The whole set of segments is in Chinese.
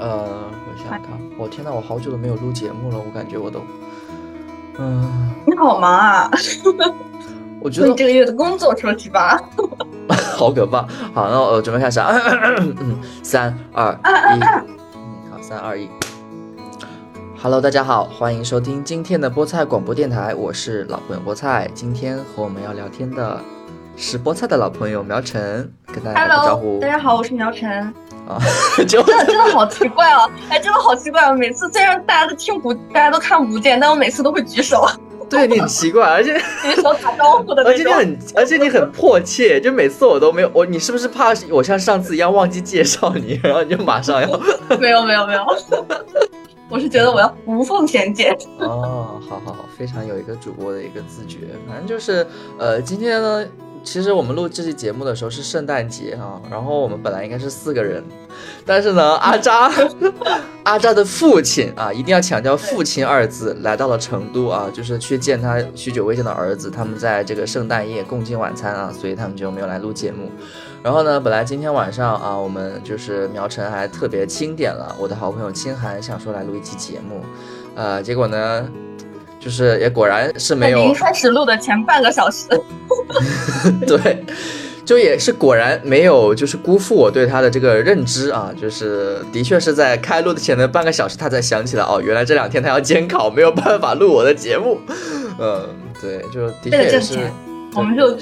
呃，我想想看，我天呐，我好久都没有录节目了，我感觉我都，嗯，你好忙啊！我觉得你这个月的工作说题吧。好可怕。好，那我准备开始啊，三二一，嗯，好，三二一。Hello，大家好，欢迎收听今天的菠菜广播电台，我是老朋友菠菜。今天和我们要聊天的是菠菜的老朋友苗晨，跟大家打个招 Hello，呼大。家好，我是苗晨。啊，就真的真的好奇怪哦，哎，真的好奇怪哦。每次虽然大家都听不，大家都看不见，但我每次都会举手，对你很奇怪，而且举手打招呼的而。且你很，而且你很迫切，就每次我都没有我，你是不是怕我像上次一样忘记介绍你，然后你就马上要？没有没有没有，我是觉得我要无缝衔接。哦，好好好，非常有一个主播的一个自觉。反正就是，呃，今天呢，其实我们录这期节目的时候是圣诞节啊，然后我们本来应该是四个人，但是呢，阿扎，阿扎的父亲啊，一定要强调父亲二字，来到了成都啊，就是去见他许久未见的儿子，他们在这个圣诞夜共进晚餐啊，所以他们就没有来录节目。然后呢，本来今天晚上啊，我们就是苗晨还特别清点了我的好朋友清寒，想说来录一期节目，呃，结果呢，就是也果然是没有临开始录的前半个小时，对，就也是果然没有就是辜负我对他的这个认知啊，就是的确是在开录的前的半个小时，他才想起来哦，原来这两天他要监考，没有办法录我的节目，嗯，对，就的确是我们就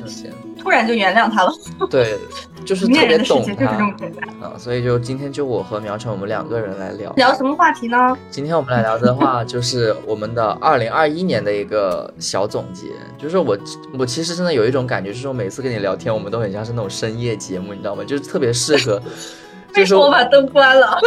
突然就原谅他了。对，就是特别懂他么简单。啊，所以就今天就我和苗晨我们两个人来聊。聊什么话题呢？今天我们来聊的话，就是我们的二零二一年的一个小总结。就是我，我其实真的有一种感觉，就是我每次跟你聊天，我们都很像是那种深夜节目，你知道吗？就是特别适合，就是为什么我把灯关了？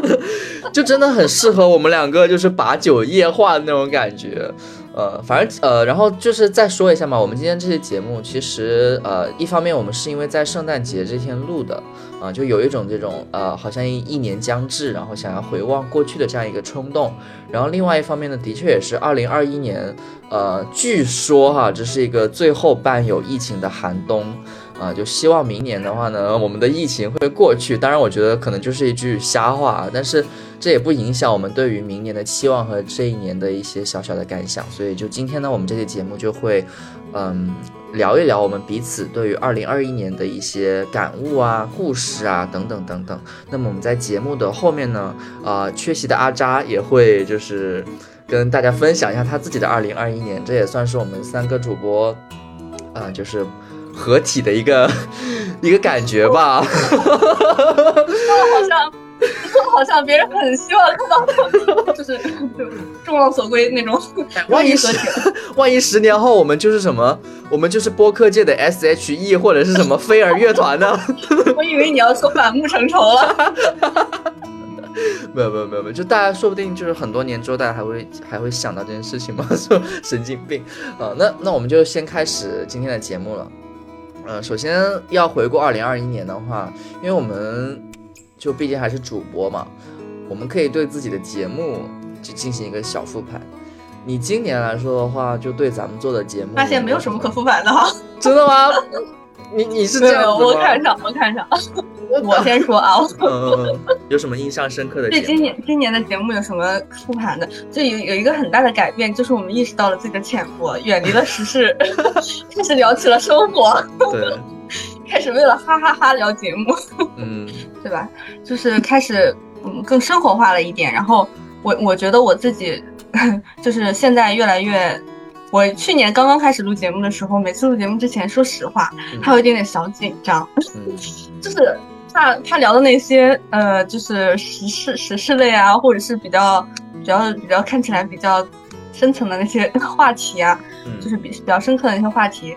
就真的很适合我们两个，就是把酒夜话的那种感觉。呃，反正呃，然后就是再说一下嘛，我们今天这期节目其实呃，一方面我们是因为在圣诞节这天录的，啊、就有一种这种呃，好像一一年将至，然后想要回望过去的这样一个冲动。然后另外一方面呢，的确也是二零二一年，呃，据说哈，这是一个最后伴有疫情的寒冬。啊，就希望明年的话呢，我们的疫情会过去。当然，我觉得可能就是一句瞎话，但是这也不影响我们对于明年的期望和这一年的一些小小的感想。所以，就今天呢，我们这期节目就会，嗯，聊一聊我们彼此对于二零二一年的一些感悟啊、故事啊等等等等。那么我们在节目的后面呢，啊、缺席的阿扎也会就是跟大家分享一下他自己的二零二一年，这也算是我们三个主播，啊、就是。合体的一个 一个感觉吧，好像好像别人很希望看到，就是就是众望所归那种。万一十合体万一十年后我们就是什么，我们就是播客界的 S.H.E 或者是什么飞儿乐团呢？我以为你要说反目成仇了。没有没有没有没有，就大家说不定就是很多年之后，大家还会还会想到这件事情吗？说神经病啊、那那我们就先开始今天的节目了。呃，首先要回顾二零二一年的话，因为我们就毕竟还是主播嘛，我们可以对自己的节目就进行一个小复盘。你今年来说的话，就对咱们做的节目，发现没有什么可复盘的哈。真的吗？你你是，这样？我看上，我看上。我先说啊，有什么印象深刻的？对今年今年的节目有什么复盘的？就有有一个很大的改变，就是我们意识到了自己的浅薄，远离了时事，开始聊起了生活，对，开始为了哈哈哈聊节目。嗯 对吧？就是开始嗯更生活化了一点。然后我我觉得我自己 就是现在越来越，我去年刚刚开始录节目的时候，每次录节目之前，说实话还有一点点小紧张，嗯就是他他聊的那些呃，就是时事时事类啊，或者是比较比较比较看起来比较深层的那些 话题啊，嗯，就是比比较深刻的那些话题，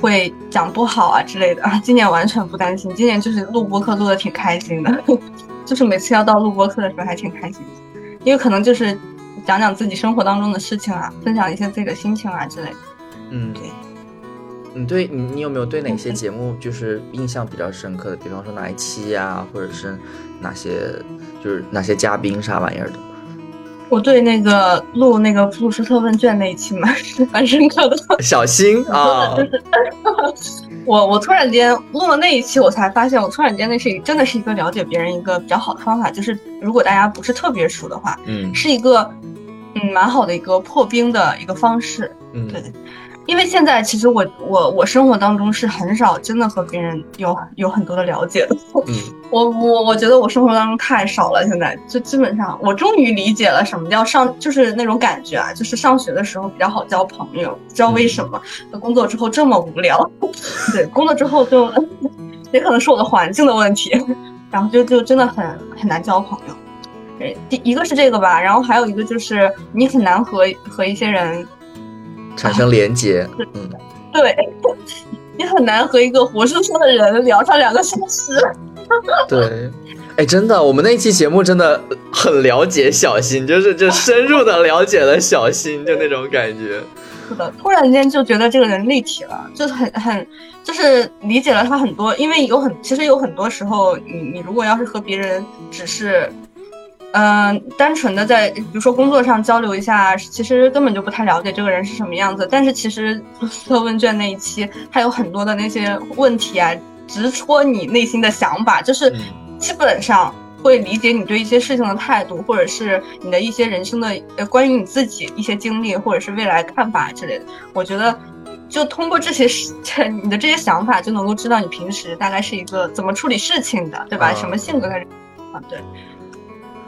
会讲不好啊之类的。啊，今年完全不担心，今年就是录播课录的挺开心的，就是每次要到录播课的时候还挺开心的，因为可能就是讲讲自己生活当中的事情啊，分享一些自己的心情啊之类的。嗯对。你对你你有没有对哪些节目就是印象比较深刻的？比方说哪一期呀、或者是哪些就是哪些嘉宾啥玩意儿的？我对那个录那个普鲁斯特问卷那一期蛮 蛮深刻的，小新 啊，就是我我突然间录了那一期，我才发现，我突然间那是一真的是一个了解别人一个比较好的方法，就是如果大家不是特别熟的话，嗯是一个嗯蛮好的一个破冰的一个方式。嗯对，因为现在其实我我我生活当中是很少真的和别人有有很多的了解的。嗯 我我我觉得我生活当中太少了，现在就基本上我终于理解了什么叫上，就是那种感觉啊，就是上学的时候比较好交朋友，不知道为什么，工作之后这么无聊。对，工作之后就也可能是我的环境的问题，然后就就真的很很难交朋友。对，第一个是这个吧，然后还有一个就是你很难和和一些人产生连接，嗯，对。你很难和一个活生生的人聊上两个小时，对，哎，真的，我们那期节目真的很了解小新，就是就深入的了解了小新，就那种感觉。是的，突然间就觉得这个人立体了，就很很就是理解了他很多，因为有很其实有很多时候，你你如果要是和别人只是。嗯，单纯的在比如说工作上交流一下，其实根本就不太了解这个人是什么样子。但是其实测问卷那一期，它有很多的那些问题啊，直戳你内心的想法，就是基本上会理解你对一些事情的态度，或者是你的一些人生的呃关于你自己一些经历，或者是未来看法之类的。我觉得，就通过这些事，你的这些想法，就能够知道你平时大概是一个怎么处理事情的，对吧？什么性格的人啊？对。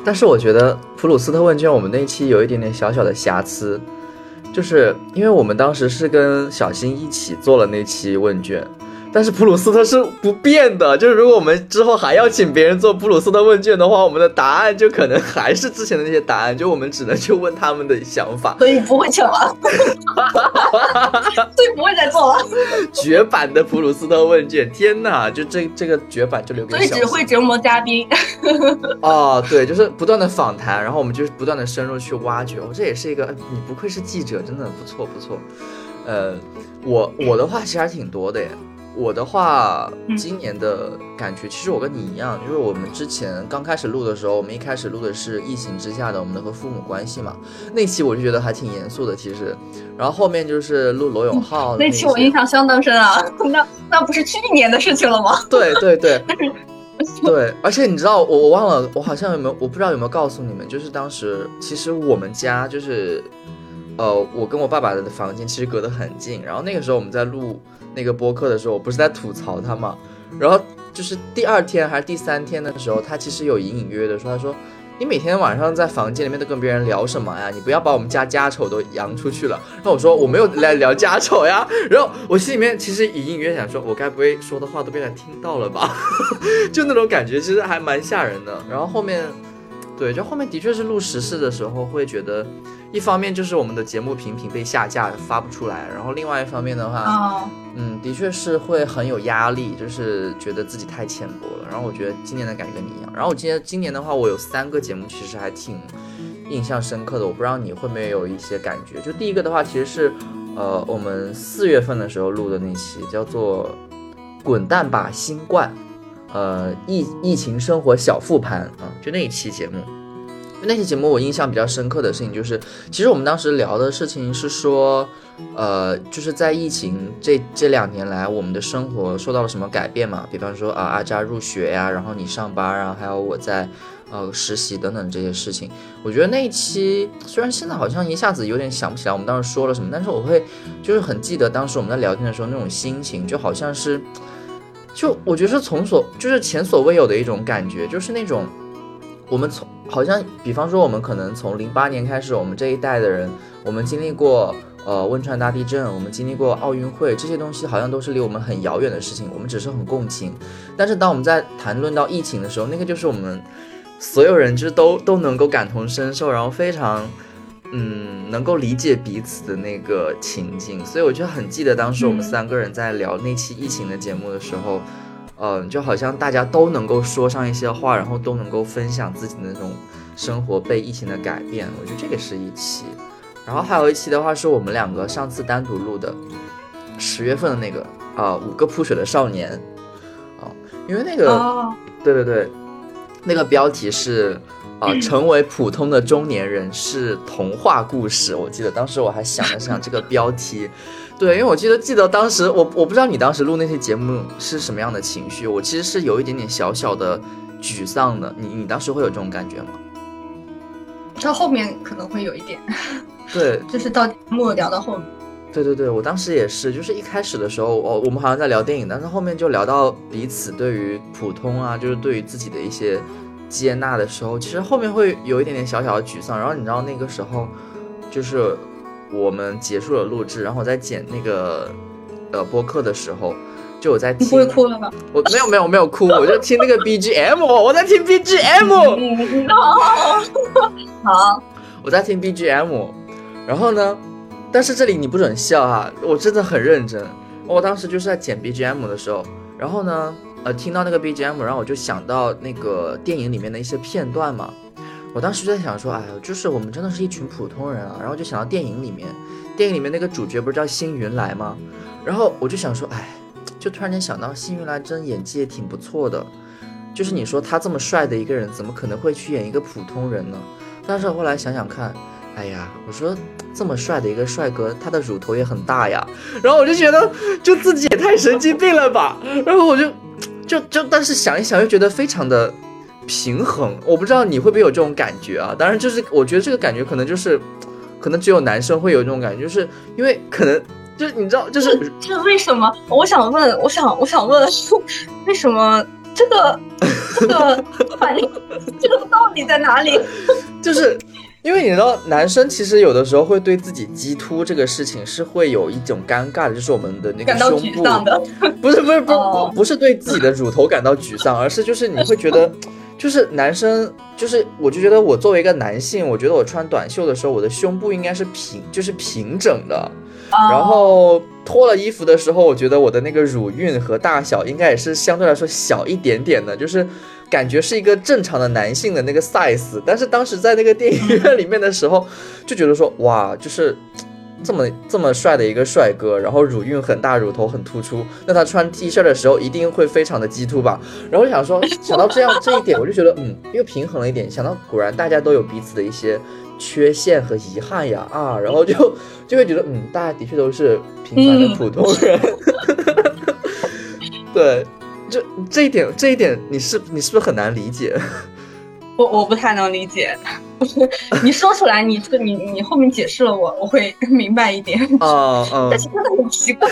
但是我觉得普鲁斯特问卷我们那期有一点点小小的瑕疵，就是因为我们当时是跟小新一起做了那期问卷。但是普鲁斯特是不变的，就是如果我们之后还要请别人做普鲁斯特问卷的话，我们的答案就可能还是之前的那些答案，就我们只能去问他们的想法。所以不会请了，所以不会再做了。绝版的普鲁斯特问卷，天哪！就这这个绝版就留给所以只会折磨嘉宾。哦，对，就是不断的访谈，然后我们就是不断的深入去挖掘。哦，这也是一个，你不愧是记者，真的不错不错。呃，我我的话其实还挺多的耶。我的话，今年的感觉其实我跟你一样，因为我们之前刚开始录的时候，我们一开始录的是疫情之下的我们的和父母关系嘛，那期我就觉得还挺严肃的，其实。然后后面就是录罗永浩那期，我印象相当深啊，那那不是去年的事情了吗？对 对对，对，而且你知道，我我忘了，我好像有没有，我不知道有没有告诉你们，就是当时其实我们家就是，呃，我跟我爸爸的房间其实隔得很近，然后那个时候我们在录。那个播客的时候，我不是在吐槽他嘛，然后就是第二天还是第三天的时候，他其实有隐隐约约的说，他说你每天晚上在房间里面都跟别人聊什么呀？你不要把我们家家丑都扬出去了。然后我说我没有来聊家丑呀，然后我心里面其实隐隐约想说，我该不会说的话都被他听到了吧？就那种感觉，其实还蛮吓人的。然后后面，对，就后面的确是录实事的时候会觉得。一方面就是我们的节目频频被下架，发不出来，然后另外一方面的话，哦、嗯，的确是会很有压力，就是觉得自己太浅薄了。然后我觉得今年的感觉跟你一样。然后我今年今年的话，我有三个节目其实还挺印象深刻的，我不知道你会不会有一些感觉。就第一个的话，其实是呃我们四月份的时候录的那期，叫做《滚蛋吧新冠》，呃疫疫情生活小复盘啊，就那一期节目。那期节目我印象比较深刻的事情就是，其实我们当时聊的事情是说，呃，就是在疫情这这两年来，我们的生活受到了什么改变嘛？比方说啊，阿扎入学呀，然后你上班啊，还有我在呃实习等等这些事情。我觉得那一期虽然现在好像一下子有点想不起来我们当时说了什么，但是我会就是很记得当时我们在聊天的时候那种心情，就好像是，就我觉得是从所就是前所未有的一种感觉，就是那种。我们从好像，比方说，我们可能从零八年开始，我们这一代的人，我们经历过呃汶川大地震，我们经历过奥运会，这些东西好像都是离我们很遥远的事情，我们只是很共情。但是当我们在谈论到疫情的时候，那个就是我们所有人就是都都能够感同身受，然后非常嗯能够理解彼此的那个情境。所以我就很记得当时我们三个人在聊那期疫情的节目的时候。嗯，就好像大家都能够说上一些话，然后都能够分享自己的那种生活被疫情的改变，我觉得这个是一期。然后还有一期的话是我们两个上次单独录的，十月份的那个啊，五个扑水的少年啊，因为那个，哦、对对对，那个标题是啊，成为普通的中年人是童话故事。我记得当时我还想了想这个标题，对，因为我记得记得当时我我不知道你当时录那些节目是什么样的情绪，我其实是有一点点小小的沮丧的。你你当时会有这种感觉吗？到后面可能会有一点，对，就是到节目聊到后面。对对对，我当时也是，就是一开始的时候，哦，我们好像在聊电影，但是后面就聊到彼此对于普通啊，就是对于自己的一些。接纳的时候，其实后面会有一点点小小的沮丧。然后你知道那个时候，就是我们结束了录制，然后我在剪那个呃播客的时候，就我在听。不会哭了吧？我没有没有没有哭，我就听那个 BGM，我在听 BGM。好，我在听 BGM。然后呢，但是这里你不准笑哈，我真的很认真。我当时就是在剪 BGM 的时候，然后呢。呃，听到那个 BGM，然后我就想到那个电影里面的一些片段嘛。我当时就在想说，哎呀，就是我们真的是一群普通人啊。然后就想到电影里面，电影里面那个主角不是叫辛云来吗？然后我就想说，哎，就突然间想到辛云来真演技也挺不错的。就是你说他这么帅的一个人，怎么可能会去演一个普通人呢？但是后来想想看，哎呀，我说这么帅的一个帅哥，他的乳头也很大呀。然后我就觉得，就自己也太神经病了吧。然后我就。就就，但是想一想又觉得非常的平衡。我不知道你会不会有这种感觉啊？当然，就是我觉得这个感觉可能就是，可能只有男生会有这种感觉，就是因为可能就是你知道，就是就是为什么？我想问，我想我想问，为什么这个这个反应，这个道理在哪里？就是。因为你知道，男生其实有的时候会对自己激突这个事情是会有一种尴尬的，就是我们的那个胸部，不是不是不不不是对自己的乳头感到沮丧，而是就是你会觉得，就是男生就是我就觉得我作为一个男性，我觉得我穿短袖的时候，我的胸部应该是平就是平整的，然后脱了衣服的时候，我觉得我的那个乳晕和大小应该也是相对来说小一点点的，就是。感觉是一个正常的男性的那个 size，但是当时在那个电影院里面的时候，就觉得说哇，就是这么这么帅的一个帅哥，然后乳晕很大，乳头很突出，那他穿 T 恤的时候一定会非常的激突吧？然后我想说，想到这样 这一点，我就觉得嗯，又平衡了一点。想到果然大家都有彼此的一些缺陷和遗憾呀啊，然后就就会觉得嗯，大家的确都是平凡的普通人，对。这这一点，这一点你是你是不是很难理解？我我不太能理解。你说出来，你你你后面解释了我，我会明白一点。啊啊！但是真的很奇怪。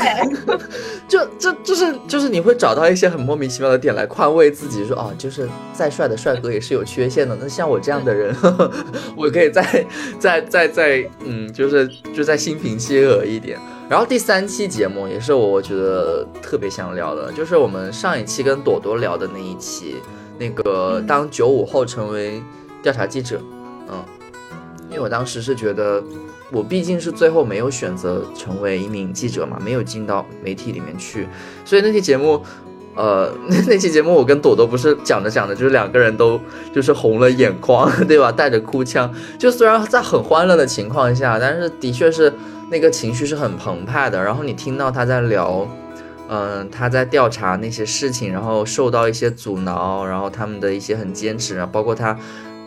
就就就是就是你会找到一些很莫名其妙的点来宽慰自己，说啊，就是再帅的帅哥也是有缺陷的。那像我这样的人，我可以再再再再嗯，就是就再心平气和一点。然后第三期节目也是我我觉得特别想聊的，就是我们上一期跟朵朵聊的那一期，那个当九五后成为调查记者，嗯，因为我当时是觉得我毕竟是最后没有选择成为一名记者嘛，没有进到媒体里面去，所以那期节目，呃，那 那期节目我跟朵朵不是讲着讲着，就是两个人都就是红了眼眶，对吧？带着哭腔，就虽然在很欢乐的情况下，但是的确是。那个情绪是很澎湃的，然后你听到他在聊，嗯，他在调查那些事情，然后受到一些阻挠，然后他们的一些很坚持，然后包括他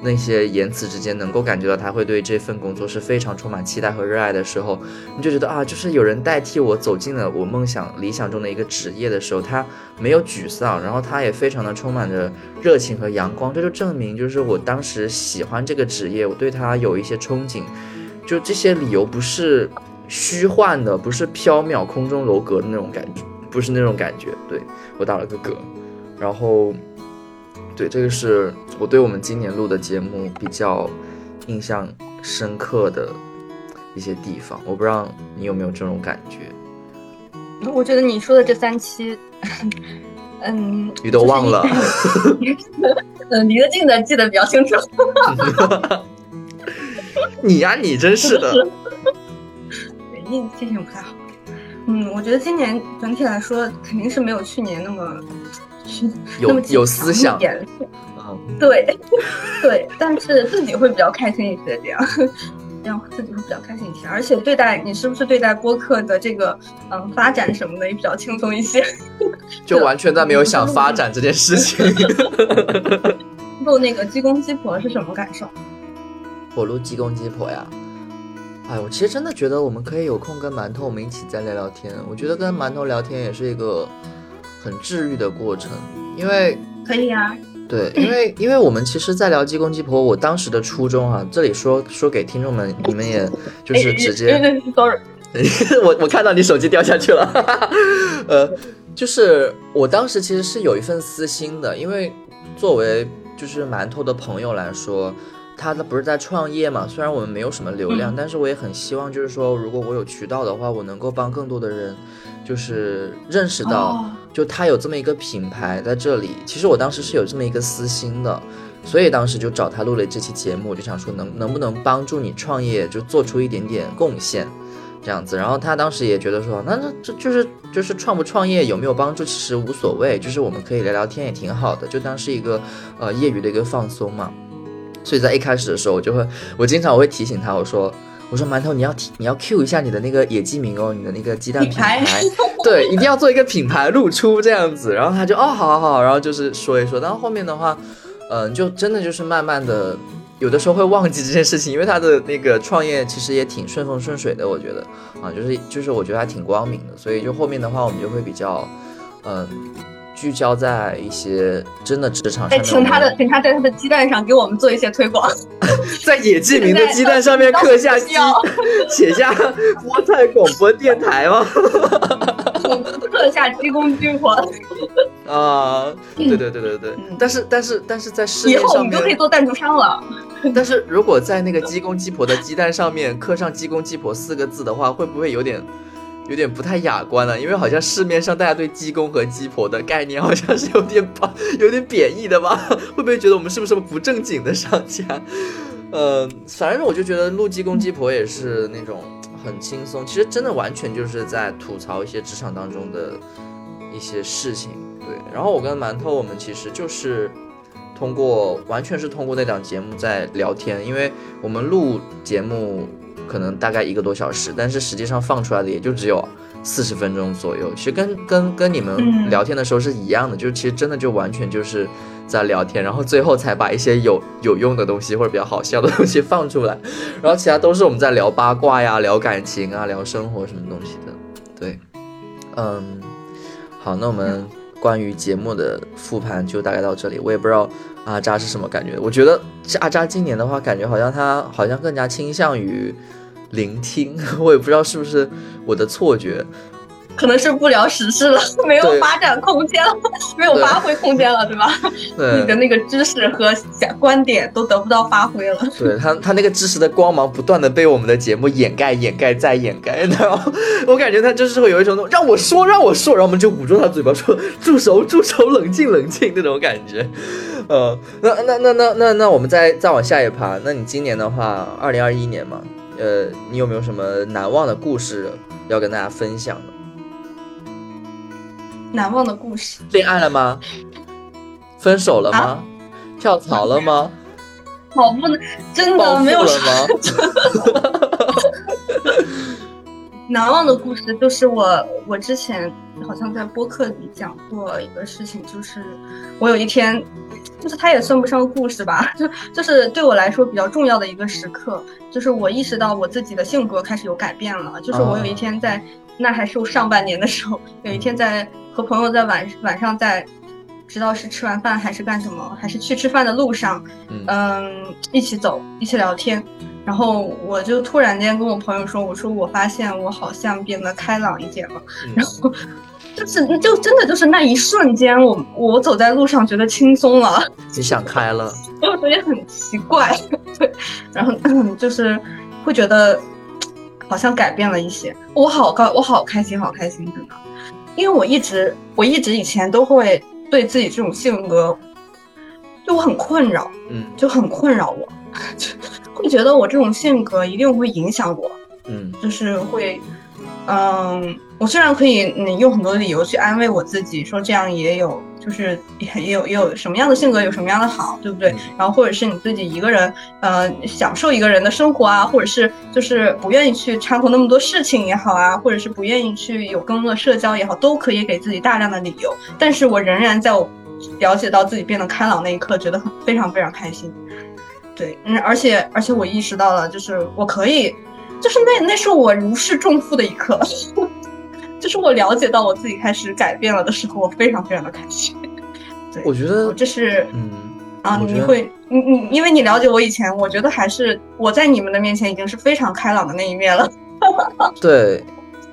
那些言辞之间能够感觉到他会对这份工作是非常充满期待和热爱的时候，你就觉得啊，就是有人代替我走进了我梦想理想中的一个职业的时候，他没有沮丧，然后他也非常的充满着热情和阳光，这就证明就是我当时喜欢这个职业，我对他有一些憧憬，就这些理由不是。虚幻的，不是缥缈空中楼阁的那种感觉，不是那种感觉。对我打了个嗝，然后，对这个是我对我们今年录的节目比较印象深刻的一些地方。我不知道你有没有这种感觉？我觉得你说的这三期，嗯，你都忘了？嗯，离得近的记得比较清楚。你呀，你真是的。心情不太好，嗯，我觉得今年整体来说肯定是没有去年那么有有思想，对 对，但是自己会比较开心一些，这样这样自己会比较开心一些，而且对待你是不是对待播客的这个嗯发展什么的也比较轻松一些，就完全在没有想发展这件事情。录那个鸡公鸡婆是什么感受？我录鸡公鸡婆呀，哎，我其实真的觉得我们可以有空跟馒头我们一起再聊聊天。我觉得跟馒头聊天也是一个很治愈的过程，因为可以啊。对，因为因为我们其实，在聊鸡公鸡婆，我当时的初衷啊，这里说说给听众们，你们也就是直接，sorry，我我看到你手机掉下去了，呃，就是我当时其实是有一份私心的，因为作为就是馒头的朋友来说，他他不是在创业嘛，虽然我们没有什么流量，但是我也很希望，就是说，如果我有渠道的话，我能够帮更多的人。就是认识到，就他有这么一个品牌在这里。其实我当时是有这么一个私心的，所以当时就找他录了这期节目，就想说能能不能帮助你创业，就做出一点点贡献，这样子。然后他当时也觉得说，那那这就是就是创不创业有没有帮助，其实无所谓，就是我们可以聊聊天也挺好的，就当是一个呃业余的一个放松嘛。所以在一开始的时候，我就会我经常我会提醒他，我说。我说馒头，你要提，你要 Q 一下你的那个野鸡名哦，你的那个鸡蛋品牌，对，一定要做一个品牌露出这样子。然后他就哦，好好好，然后就是说一说。但后面的话，嗯，就真的就是慢慢的，有的时候会忘记这件事情，因为他的那个创业其实也挺顺风顺水的，我觉得啊，就是就是我觉得还挺光明的。所以就后面的话，我们就会比较，嗯。聚焦在一些真的职场上，请他的，请他在他的鸡蛋上给我们做一些推广，在野鸡鸣的鸡蛋上面刻下鸡，写下菠菜广播电台吗？刻下鸡公鸡婆啊！对对对对对，但是但是但是在市面上面，以后我们就可以做赞助商了。但是如果在那个鸡公鸡婆的鸡蛋上面刻上“鸡公鸡婆”四个字的话，会不会有点？有点不太雅观了，因为好像市面上大家对鸡公和鸡婆的概念好像是有点 有点贬义的吧？会不会觉得我们是不是不正经的商家？呃，反正我就觉得录鸡公鸡婆也是那种很轻松，其实真的完全就是在吐槽一些职场当中的一些事情。对，然后我跟馒头我们其实就是通过完全是通过那档节目在聊天，因为我们录节目。可能大概一个多小时，但是实际上放出来的也就只有四十分钟左右。其实跟跟跟你们聊天的时候是一样的，就是其实真的就完全就是在聊天，然后最后才把一些有有用的东西或者比较好笑的东西放出来，然后其他都是我们在聊八卦呀、聊感情啊、聊生活什么东西的。对，嗯，好，那我们关于节目的复盘就大概到这里。我也不知道阿扎是什么感觉，我觉得阿扎今年的话，感觉好像他好像更加倾向于。聆听，我也不知道是不是我的错觉，可能是不聊时事了，没有发展空间了，没有发挥空间了，对吧？对，你的那个知识和想观点都得不到发挥了。对他，他那个知识的光芒不断的被我们的节目掩盖、掩盖再掩盖，然后我感觉他就是会有一种让我说、让我说，然后我们就捂住他嘴巴说住手、住手、冷静、冷静那种感觉。呃，那那那那那那我们再再往下一趴，那你今年的话，二零二一年嘛？呃，你有没有什么难忘的故事要跟大家分享的？难忘的故事？恋爱了吗？分手了吗？跳槽了吗？好不能，真的没有了吗？难忘的故事就是我，我之前好像在播客里讲过一个事情，就是我有一天。就是它也算不上故事吧，就就是对我来说比较重要的一个时刻，就是我意识到我自己的性格开始有改变了。就是我有一天在那还是上半年的时候，有一天在和朋友在晚晚上在，知道是吃完饭还是干什么，还是去吃饭的路上，嗯，一起走，一起聊天，然后我就突然间跟我朋友说，我说我发现我好像变得开朗一点了，然后。就是就真的就是那一瞬间，我我走在路上觉得轻松了，你想开了，我觉得很奇怪，对，然后就是会觉得好像改变了一些，我好高，我好开心，好开心，真的，因为我一直我一直以前都会对自己这种性格，就我很困扰，嗯，就很困扰我，就 会觉得我这种性格一定会影响我，嗯，就是会。嗯，我虽然可以嗯用很多理由去安慰我自己，说这样也有，就是也也有也有什么样的性格有什么样的好，对不对？然后或者是你自己一个人，呃，享受一个人的生活啊，或者是就是不愿意去掺和那么多事情也好啊，或者是不愿意去有更多的社交也好，都可以给自己大量的理由。但是我仍然在我了解到自己变得开朗那一刻，觉得很非常非常开心。对，嗯，而且而且我意识到了，就是我可以，就是那那是我如释重负的一刻，就是我了解到我自己开始改变了的时候，我非常非常的开心。对，我觉得这是嗯啊，你会你你因为你了解我以前，我觉得还是我在你们的面前已经是非常开朗的那一面了。对，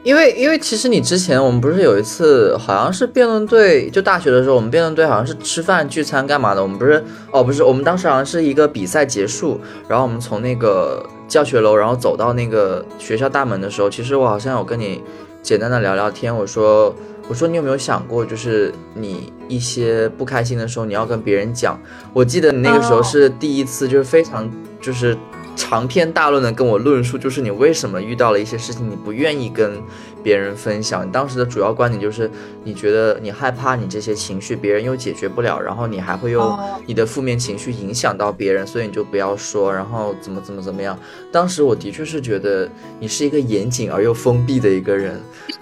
因为因为其实你之前我们不是有一次好像是辩论队，就大学的时候我们辩论队好像是吃饭聚餐干嘛的，我们不是哦不是，我们当时好像是一个比赛结束，然后我们从那个教学楼然后走到那个学校大门的时候，其实我好像有跟你简单的聊聊天，我说。我说你有没有想过，就是你一些不开心的时候，你要跟别人讲。我记得你那个时候是第一次，就是非常就是长篇大论的跟我论述，就是你为什么遇到了一些事情，你不愿意跟别人分享。你当时的主要观点就是，你觉得你害怕你这些情绪别人又解决不了，然后你还会用哦你的负面情绪影响到别人，所以你就不要说，然后怎么怎么怎么样。当时我的确是觉得你是一个严谨而又封闭的一个人，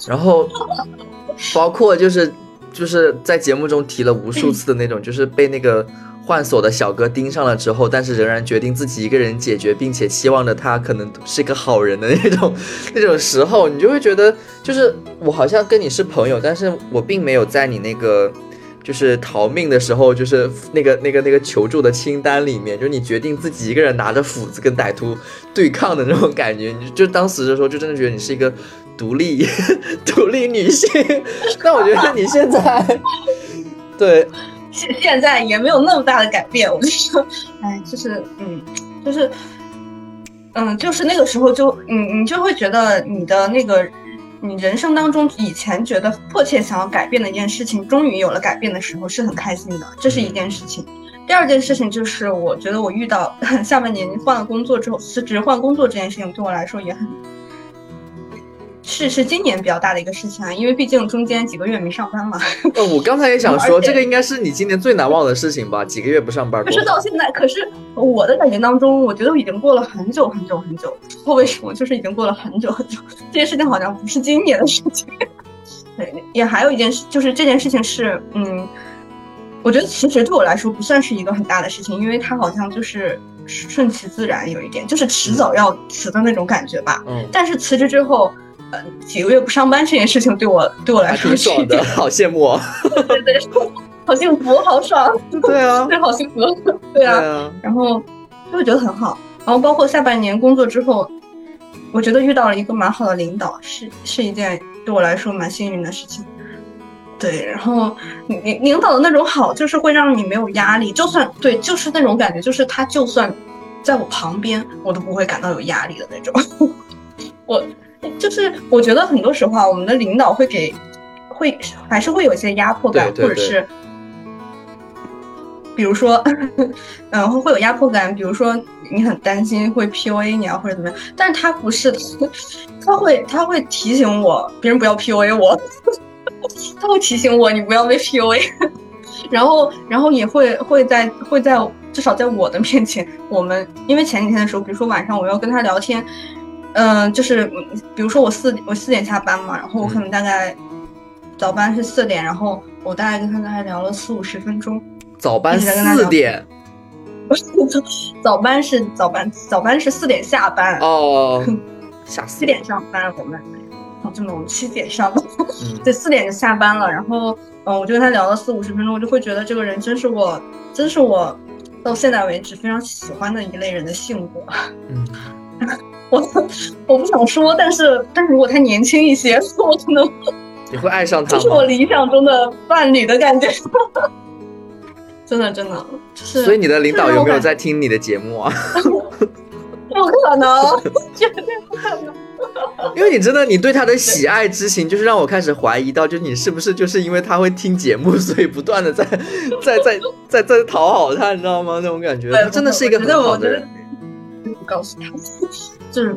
然后包括就是就是在节目中提了无数次的那种，就是被那个换锁的小哥盯上了之后，但是仍然决定自己一个人解决，并且期望着他可能是一个好人的那种那种时候，你就会觉得，就是我好像跟你是朋友，但是我并没有在你那个。就是逃命的时候，就是那个那个那个求助的清单里面，就是你决定自己一个人拿着斧子跟歹徒对抗的那种感觉，你就就当时的时候就真的觉得你是一个独立 独立女性。但我觉得你现在，对，现现在也没有那么大的改变，我就说，哎，就是嗯，就是嗯，就是那个时候就你你就会觉得你的那个你人生当中以前觉得迫切想要改变的一件事情，终于有了改变的时候，是很开心的，这是一件事情。第二件事情就是，我觉得我遇到 下半年换了工作之后辞职换工作这件事情，对我来说也很是是今年比较大的一个事情啊，因为毕竟中间几个月没上班嘛。呃，我刚才也想说，这个应该是你今年最难忘的事情吧？几个月不上班可是到现在，可是我的感觉当中，我觉得已经过了很久很久很久，不知道为什么，就是已经过了很久很久。这件事情好像不是今年的事情。对，也还有一件事，就是这件事情是，嗯，我觉得辞职对我来说不算是一个很大的事情，因为它好像就是顺其自然，有一点就是迟早要辞的那种感觉吧。嗯，但是辞职之后，呃，几个月不上班这件事情对我对我来说是一挺爽的，好羡慕哦。对对，好幸福，好爽，对啊，对，好幸福，对啊。啊，然后就会觉得很好。然后包括下半年工作之后，我觉得遇到了一个蛮好的领导，是是一件对我来说蛮幸运的事情。对，然后领领导的那种好，就是会让你没有压力，就算对，就是那种感觉，就是他就算在我旁边，我都不会感到有压力的那种。我就是我觉得很多时候啊，我们的领导会给会还是会有一些压迫感，对对或者是比如说，嗯，会会有压迫感，比如说你很担心会 PUA 你啊，或者怎么样，但是他不是，他会他会提醒我，别人不要 PUA 我，他会提醒我你不要被 PUA，然后然后也会会在会在至少在我的面前，我们因为前几天的时候，比如说晚上我要跟他聊天，嗯、就是嗯比如说我四我四点下班嘛，然后我可能大概早班是四点，然后我大概跟他大概聊了四五十分钟。早班一直在跟他聊四点 早班是早班，早班是四点下班，哦，下四点上班。我们，哦，真的，我们七点上班，嗯 对，四点就下班了。然后，嗯，我就跟他聊了四五十分钟，我就会觉得这个人真是我，真是我到现在为止非常喜欢的一类人的性格。嗯，我我不想说，但是但是如果他年轻一些，我可能你会爱上他这是我？理想中的伴侣的感觉。真的真的，就是所以你的领导有没有在听你的节目啊？不可能，绝对不可能。因为你真的，你对他的喜爱之情，就是让我开始怀疑到，就是你是不是就是因为他会听节目，所以不断的在在在在在讨好他，你知道吗？那种感觉，他真的是一个很好的人。不告诉他，就是，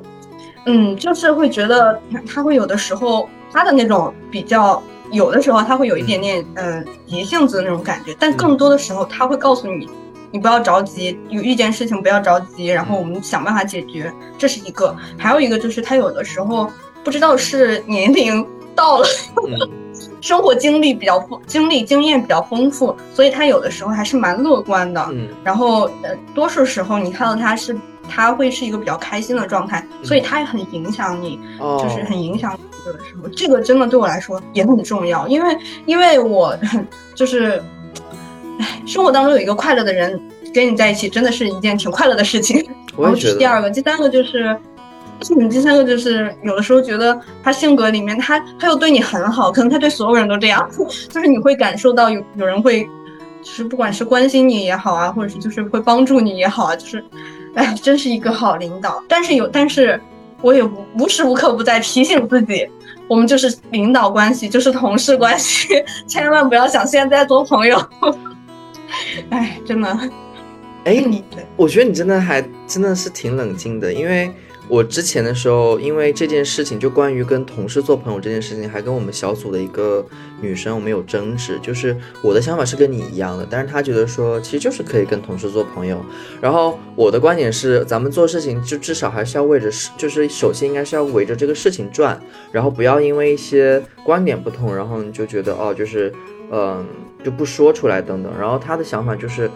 嗯，就是会觉得他他会有的时候他的那种比较，有的时候他会有一点点嗯急性子的那种感觉，但更多的时候他会告诉你，你不要着急，有遇见事情不要着急，然后我们想办法解决，这是一个。还有一个就是他有的时候不知道是年龄到了，嗯 生活经历比较丰，经历经验比较丰富，所以他有的时候还是蛮乐观的。嗯然后呃，多数时候你看到他是他会是一个比较开心的状态，所以他也很影响你，哦，就是很影响你的时候，这个真的对我来说也很重要，因为因为我 就是，唉，生活当中有一个快乐的人跟你在一起，真的是一件挺快乐的事情。然后这是第二个，第三个就是。嗯，第三个就是有的时候觉得他性格里面，他他又对你很好，可能他对所有人都这样，就是你会感受到有有人会，就是不管是关心你也好啊，或者是就是会帮助你也好啊，就是，哎，真是一个好领导。但是有，但是我也无无时无刻不在提醒自己，我们就是领导关系，就是同事关系，千万不要想现在做朋友。哎，真的，哎，你我觉得你真的还真的是挺冷静的，因为我之前的时候，因为这件事情，就关于跟同事做朋友这件事情，还跟我们小组的一个女生我们有争执。就是我的想法是跟你一样的，但是她觉得说其实就是可以跟同事做朋友。然后我的观点是，咱们做事情就至少还是要围着事，就是首先应该是要围着这个事情转，然后不要因为一些观点不同，然后你就觉得哦，就是嗯、就不说出来等等。然后她的想法就是。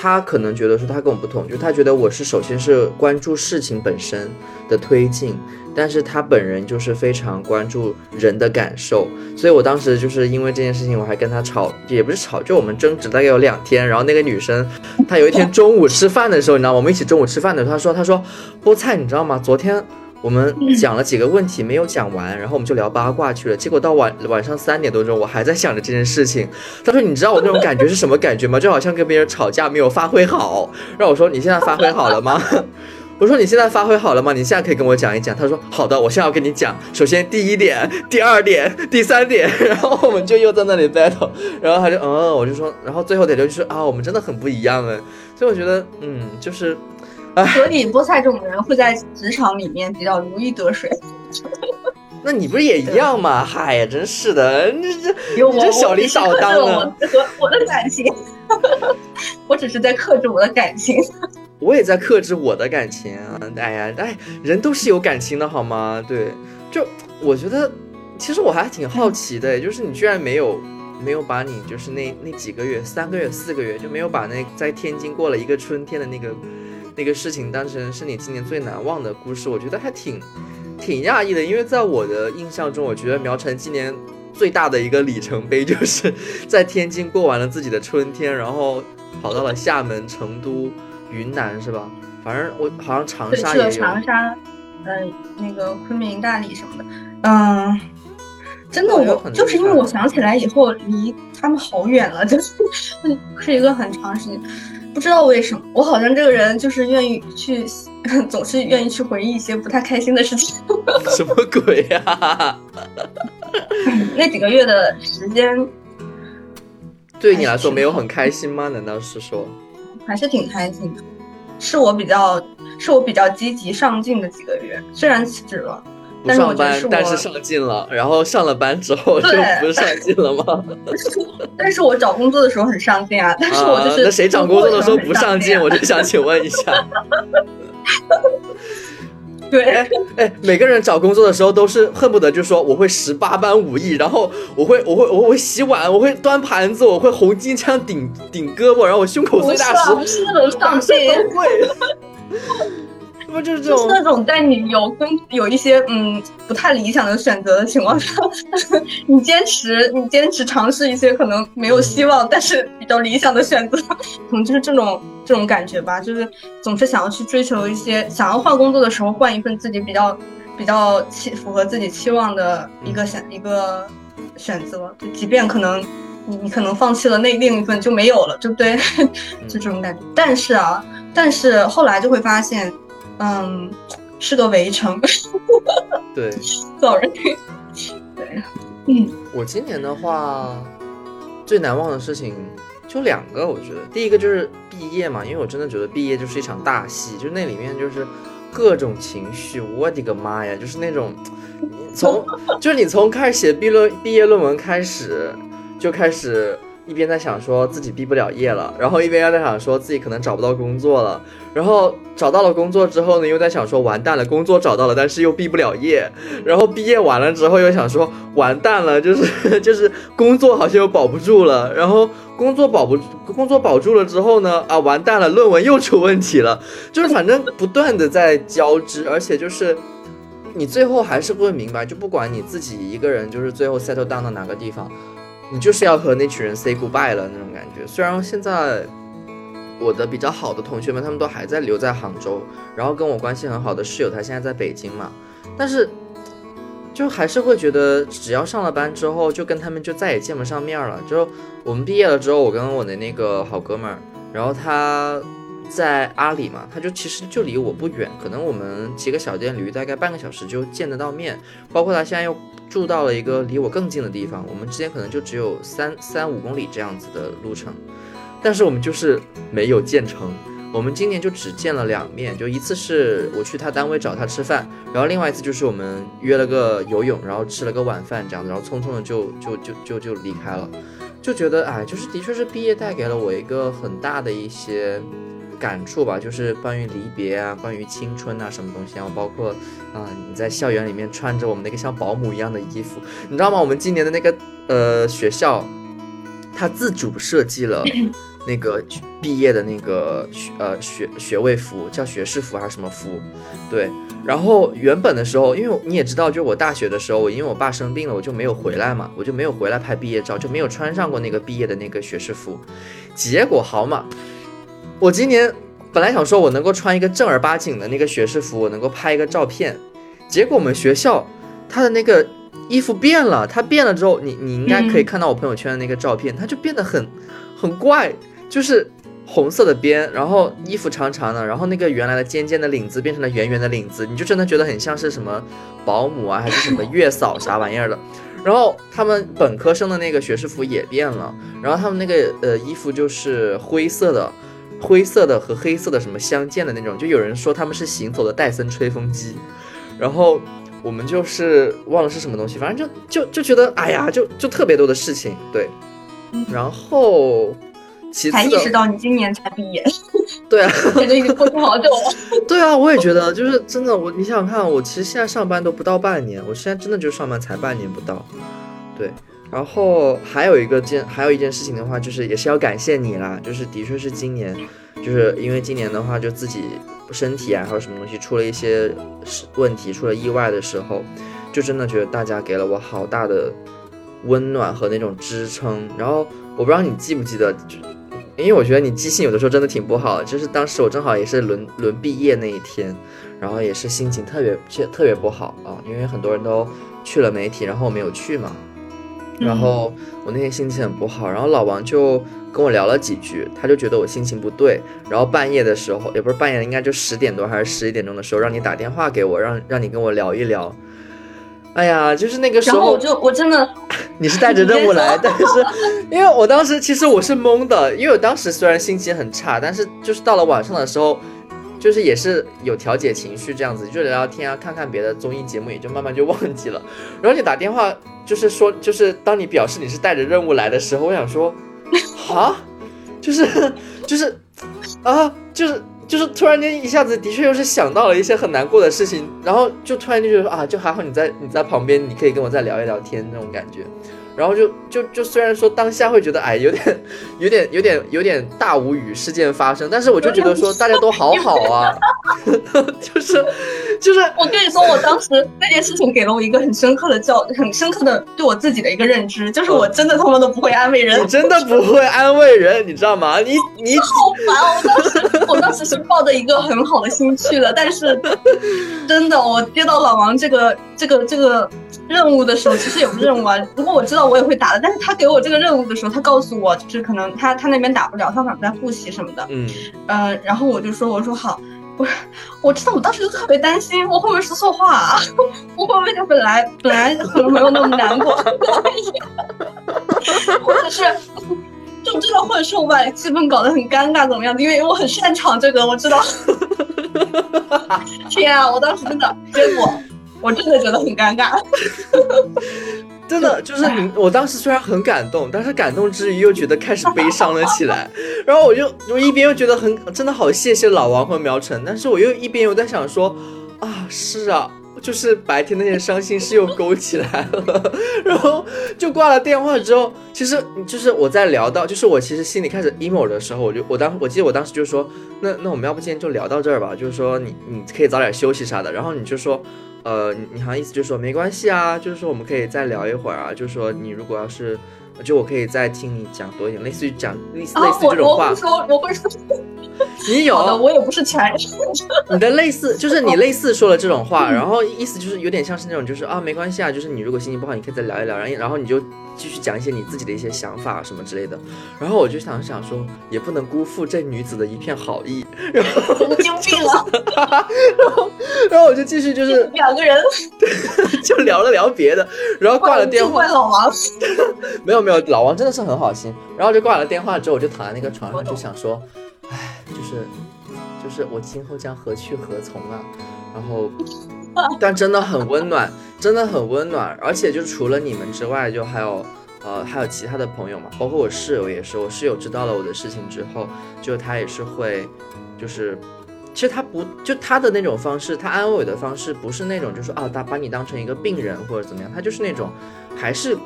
他可能觉得说他跟我不同，就他觉得我是首先是关注事情本身的推进，但是他本人就是非常关注人的感受，所以我当时就是因为这件事情，我还跟他吵，也不是吵，就我们争执大概有两天。然后那个女生，她有一天中午吃饭的时候，你知道，我们一起中午吃饭的时候，她说，她说菠菜，你知道吗？昨天。我们讲了几个问题没有讲完，然后我们就聊八卦去了。结果到晚晚上三点多钟，我还在想着这件事情。他说：“你知道我那种感觉是什么感觉吗？就好像跟别人吵架没有发挥好。”让我说：“你现在发挥好了吗？” 我说：“你现在发挥好了吗？你现在可以跟我讲一讲。”他说：“好的，我现在要跟你讲。首先第一点，第二点，第三点。”然后我们就又在那里 battle。然后他就嗯，我就说，然后最后点就是啊，我们真的很不一样哎。所以我觉得嗯，就是。所以菠菜这种人会在职场里面比较如鱼得水。那你不是也一样吗？嗨呀，真是的，你这你这小领导当的。我和我的感情，我只是在克制我的感情。我也在克制我的感情啊！哎呀，哎，人都是有感情的好吗？对，就我觉得，其实我还挺好奇的，就是你居然没有没有把你就是那那几个月，三个月、四个月就没有把那在天津过了一个春天的那个。那个事情当成是你今年最难忘的故事，我觉得还挺挺讶异的，因为在我的印象中，我觉得苗晨今年最大的一个里程碑就是 在天津过完了自己的春天，然后跑到了厦门、成都、云南，是吧？反正我好像长沙也有。长沙，嗯，那个昆明、大理什么的，嗯，真的我就是因为我想起来以后离他们好远了，就是 是一个很长时间。不知道为什么，我好像这个人就是愿意去，总是愿意去回忆一些不太开心的事情。什么鬼呀、啊？那几个月的时间，对你来说没有很开心吗？难道是说？还是挺开心的，是我比较，是我比较积极上进的几个月。虽然辞职了。不上班，但是上进了。然后上了班之后就不是上进了吗？但是我找工作的时候很上进啊。但是我就是、啊、那谁找工作的时候不上进？我就想请问一下。对，哎哎，每个人找工作的时候都是恨不得就说我会十八般武艺，然后我会我会我会洗碗，我会端盘子，我会红金枪顶顶胳膊，然后我胸口碎大石，不是那种上进，都会。不就是这种，就是那种在你有跟有一些嗯不太理想的选择的情况下，你坚持你坚持尝试一些可能没有希望、嗯、但是比较理想的选择，可能就是这种这种感觉吧，就是总是想要去追求一些，想要换工作的时候换一份自己比较比较期符合自己期望的一个选、嗯、一个选择，就即便可能你你可能放弃了那另一份就没有了，对不对？就这种感觉。但是啊，但是后来就会发现。嗯，是个围城。对，sorry。对，嗯，我今年的话，最难忘的事情就两个，我觉得第一个就是毕业嘛，因为我真的觉得毕业就是一场大戏，就那里面就是各种情绪，我的个妈呀，就是那种从 就是你从开始写毕论毕业论文开始就开始一边在想说自己毕不了业了，然后一边又在想说自己可能找不到工作了，然后找到了工作之后呢，又在想说完蛋了，工作找到了，但是又毕不了业，然后毕业完了之后又想说完蛋了，就是 就是工作好像又保不住了，然后工作保不工作保住了之后呢，啊完蛋了，论文又出问题了，就是反正不断的在交织，而且就是你最后还是会明白，就不管你自己一个人，就是最后 settle down 到哪个地方。你就是要和那群人 say goodbye 了那种感觉。虽然现在我的比较好的同学们，他们都还在留在杭州，然后跟我关系很好的室友，他现在在北京嘛，但是就还是会觉得，只要上了班之后，就跟他们就再也见不上面了。就我们毕业了之后，我跟我的那个好哥们儿，然后他在阿里嘛，他就其实就离我不远，可能我们骑个小电驴，大概半个小时就见得到面。包括他现在又。住到了一个离我更近的地方，我们之间可能就只有三三五公里这样子的路程，但是我们就是没有见成。我们今年就只见了两面，就一次是我去他单位找他吃饭，然后另外一次就是我们约了个游泳，然后吃了个晚饭这样子，然后匆匆的就就就就就离开了，就觉得哎，就是的确是毕业带给了我一个很大的一些。感触吧，就是关于离别啊，关于青春啊，什么东西啊，包括啊，你在校园里面穿着我们那个像保姆一样的衣服，你知道吗？我们今年的那个呃学校，他自主设计了 那个毕业的那个学呃学学位服，叫学士服还是什么服？对。然后原本的时候，因为你也知道，就是我大学的时候，我因为我爸生病了，我就没有回来嘛，我就没有回来拍毕业照，就没有穿上过那个毕业的那个学士服。结果好嘛。我今年本来想说，我能够穿一个正儿八经的那个学士服，我能够拍一个照片。结果我们学校他的那个衣服变了，他变了之后，你你应该可以看到我朋友圈的那个照片，他就变得很很怪，就是红色的边，然后衣服长长的，然后那个原来的尖尖的领子变成了圆圆的领子，你就真的觉得很像是什么保姆啊，还是什么月嫂啥玩意儿的。然后他们本科生的那个学士服也变了，然后他们那个呃衣服就是灰色的。灰色的和黑色的什么相间的那种，就有人说他们是行走的戴森吹风机，然后我们就是忘了是什么东西，反正就就就觉得哎呀，就就特别多的事情，对，然后其次才意识到你今年才毕业，对啊，感觉已经过去好久了，对啊，我也觉得就是真的，我你想想看，我其实现在上班都不到半年，我现在真的就上班才半年不到，对。然后还有一个件，还有一件事情的话，就是也是要感谢你啦，就是的确是今年，就是因为今年的话，就自己身体啊，还有什么东西出了一些问题，出了意外的时候，就真的觉得大家给了我好大的温暖和那种支撑。然后我不知道你记不记得，就因为我觉得你记性有的时候真的挺不好，就是当时我正好也是轮轮毕业那一天，然后也是心情特别特别不好啊，因为很多人都去了媒体，然后我没有去嘛。然后我那天心情很不好，然后老王就跟我聊了几句，他就觉得我心情不对，然后半夜的时候，也不是半夜，应该就十点多还是十一点钟的时候，让你打电话给我，让让你跟我聊一聊。哎呀，就是那个时候，然后我就我真的，你是带着任务来，但是因为我当时其实我是懵的，因为我当时虽然心情很差，但是就是到了晚上的时候。就是也是有调节情绪这样子，就聊聊天啊，看看别的综艺节目，也就慢慢就忘记了。然后你打电话，就是说，就是当你表示你是带着任务来的时候，我想说，啊，就是就是啊，就是就是突然间一下子，的确又是想到了一些很难过的事情，然后就突然就觉得啊，就还好你在你在旁边，你可以跟我再聊一聊天那种感觉。然后就就就虽然说当下会觉得哎有点有点有点有点大无语事件发生，但是我就觉得说大家都好好啊，就是就是我跟你说，我当时那件事情给了我一个很深刻的教，很深刻的对我自己的一个认知，就是我真的他妈都不会安慰人，我真的不会安慰人，你知道吗？你你好烦，我当时我当时是抱着一个很好的心去的，但是真的我接到老王这个这个这个任务的时候，其实也不是任务啊，如果我知道。我也会打的，但是他给我这个任务的时候，他告诉我就是可能他他那边打不了，他可能在复习什么的。嗯，呃，然后我就说我说好，我我知道我当时就特别担心，我会不会说错话？啊 我会不会他本来本来可能没有那么难过，或者是就真的会说我把气氛搞得很尴尬怎么样的？因为我很擅长这个，我知道。天啊，我当时真的，结果我真的觉得很尴尬。真的就是你，我当时虽然很感动，但是感动之余又觉得开始悲伤了起来。然后我就我一边又觉得很真的好谢谢老王和苗晨，但是我又一边又在想说，啊是啊，就是白天那些伤心事又勾起来了。然后就挂了电话之后，其实就是我在聊到，就是我其实心里开始 emo 的时候，我就我当我记得我当时就说，那那我们要不今天就聊到这儿吧，就是说你你可以早点休息啥的。然后你就说。呃，你好像意思就是说没关系啊，就是说我们可以再聊一会儿啊，就是说你如果要是，就我可以再听你讲多一点，类似于讲类似类似这种话。我会说，我会说。你有的，我也不是全人。你的类似就是你类似说了这种话，然后意思就是有点像是那种就是啊没关系啊，就是你如果心情不好，你可以再聊一聊，然后然后你就继续讲一些你自己的一些想法什么之类的。然后我就想想说，也不能辜负这女子的一片好意。然后神经病了。然后然后我就继续就是两个人就聊了聊别的，然后挂了电话。老王。没有没有，老王真的是很好心。然后就挂了电话之后，我就躺在那个床上就想说。唉，就是，就是我今后将何去何从啊？然后，但真的很温暖，真的很温暖。而且就除了你们之外，就还有，呃，还有其他的朋友嘛，包括我室友也是。我室友知道了我的事情之后，就他也是会，就是，其实他不就他的那种方式，他安慰我的方式不是那种，就是啊，他把你当成一个病人或者怎么样，他就是那种，还是，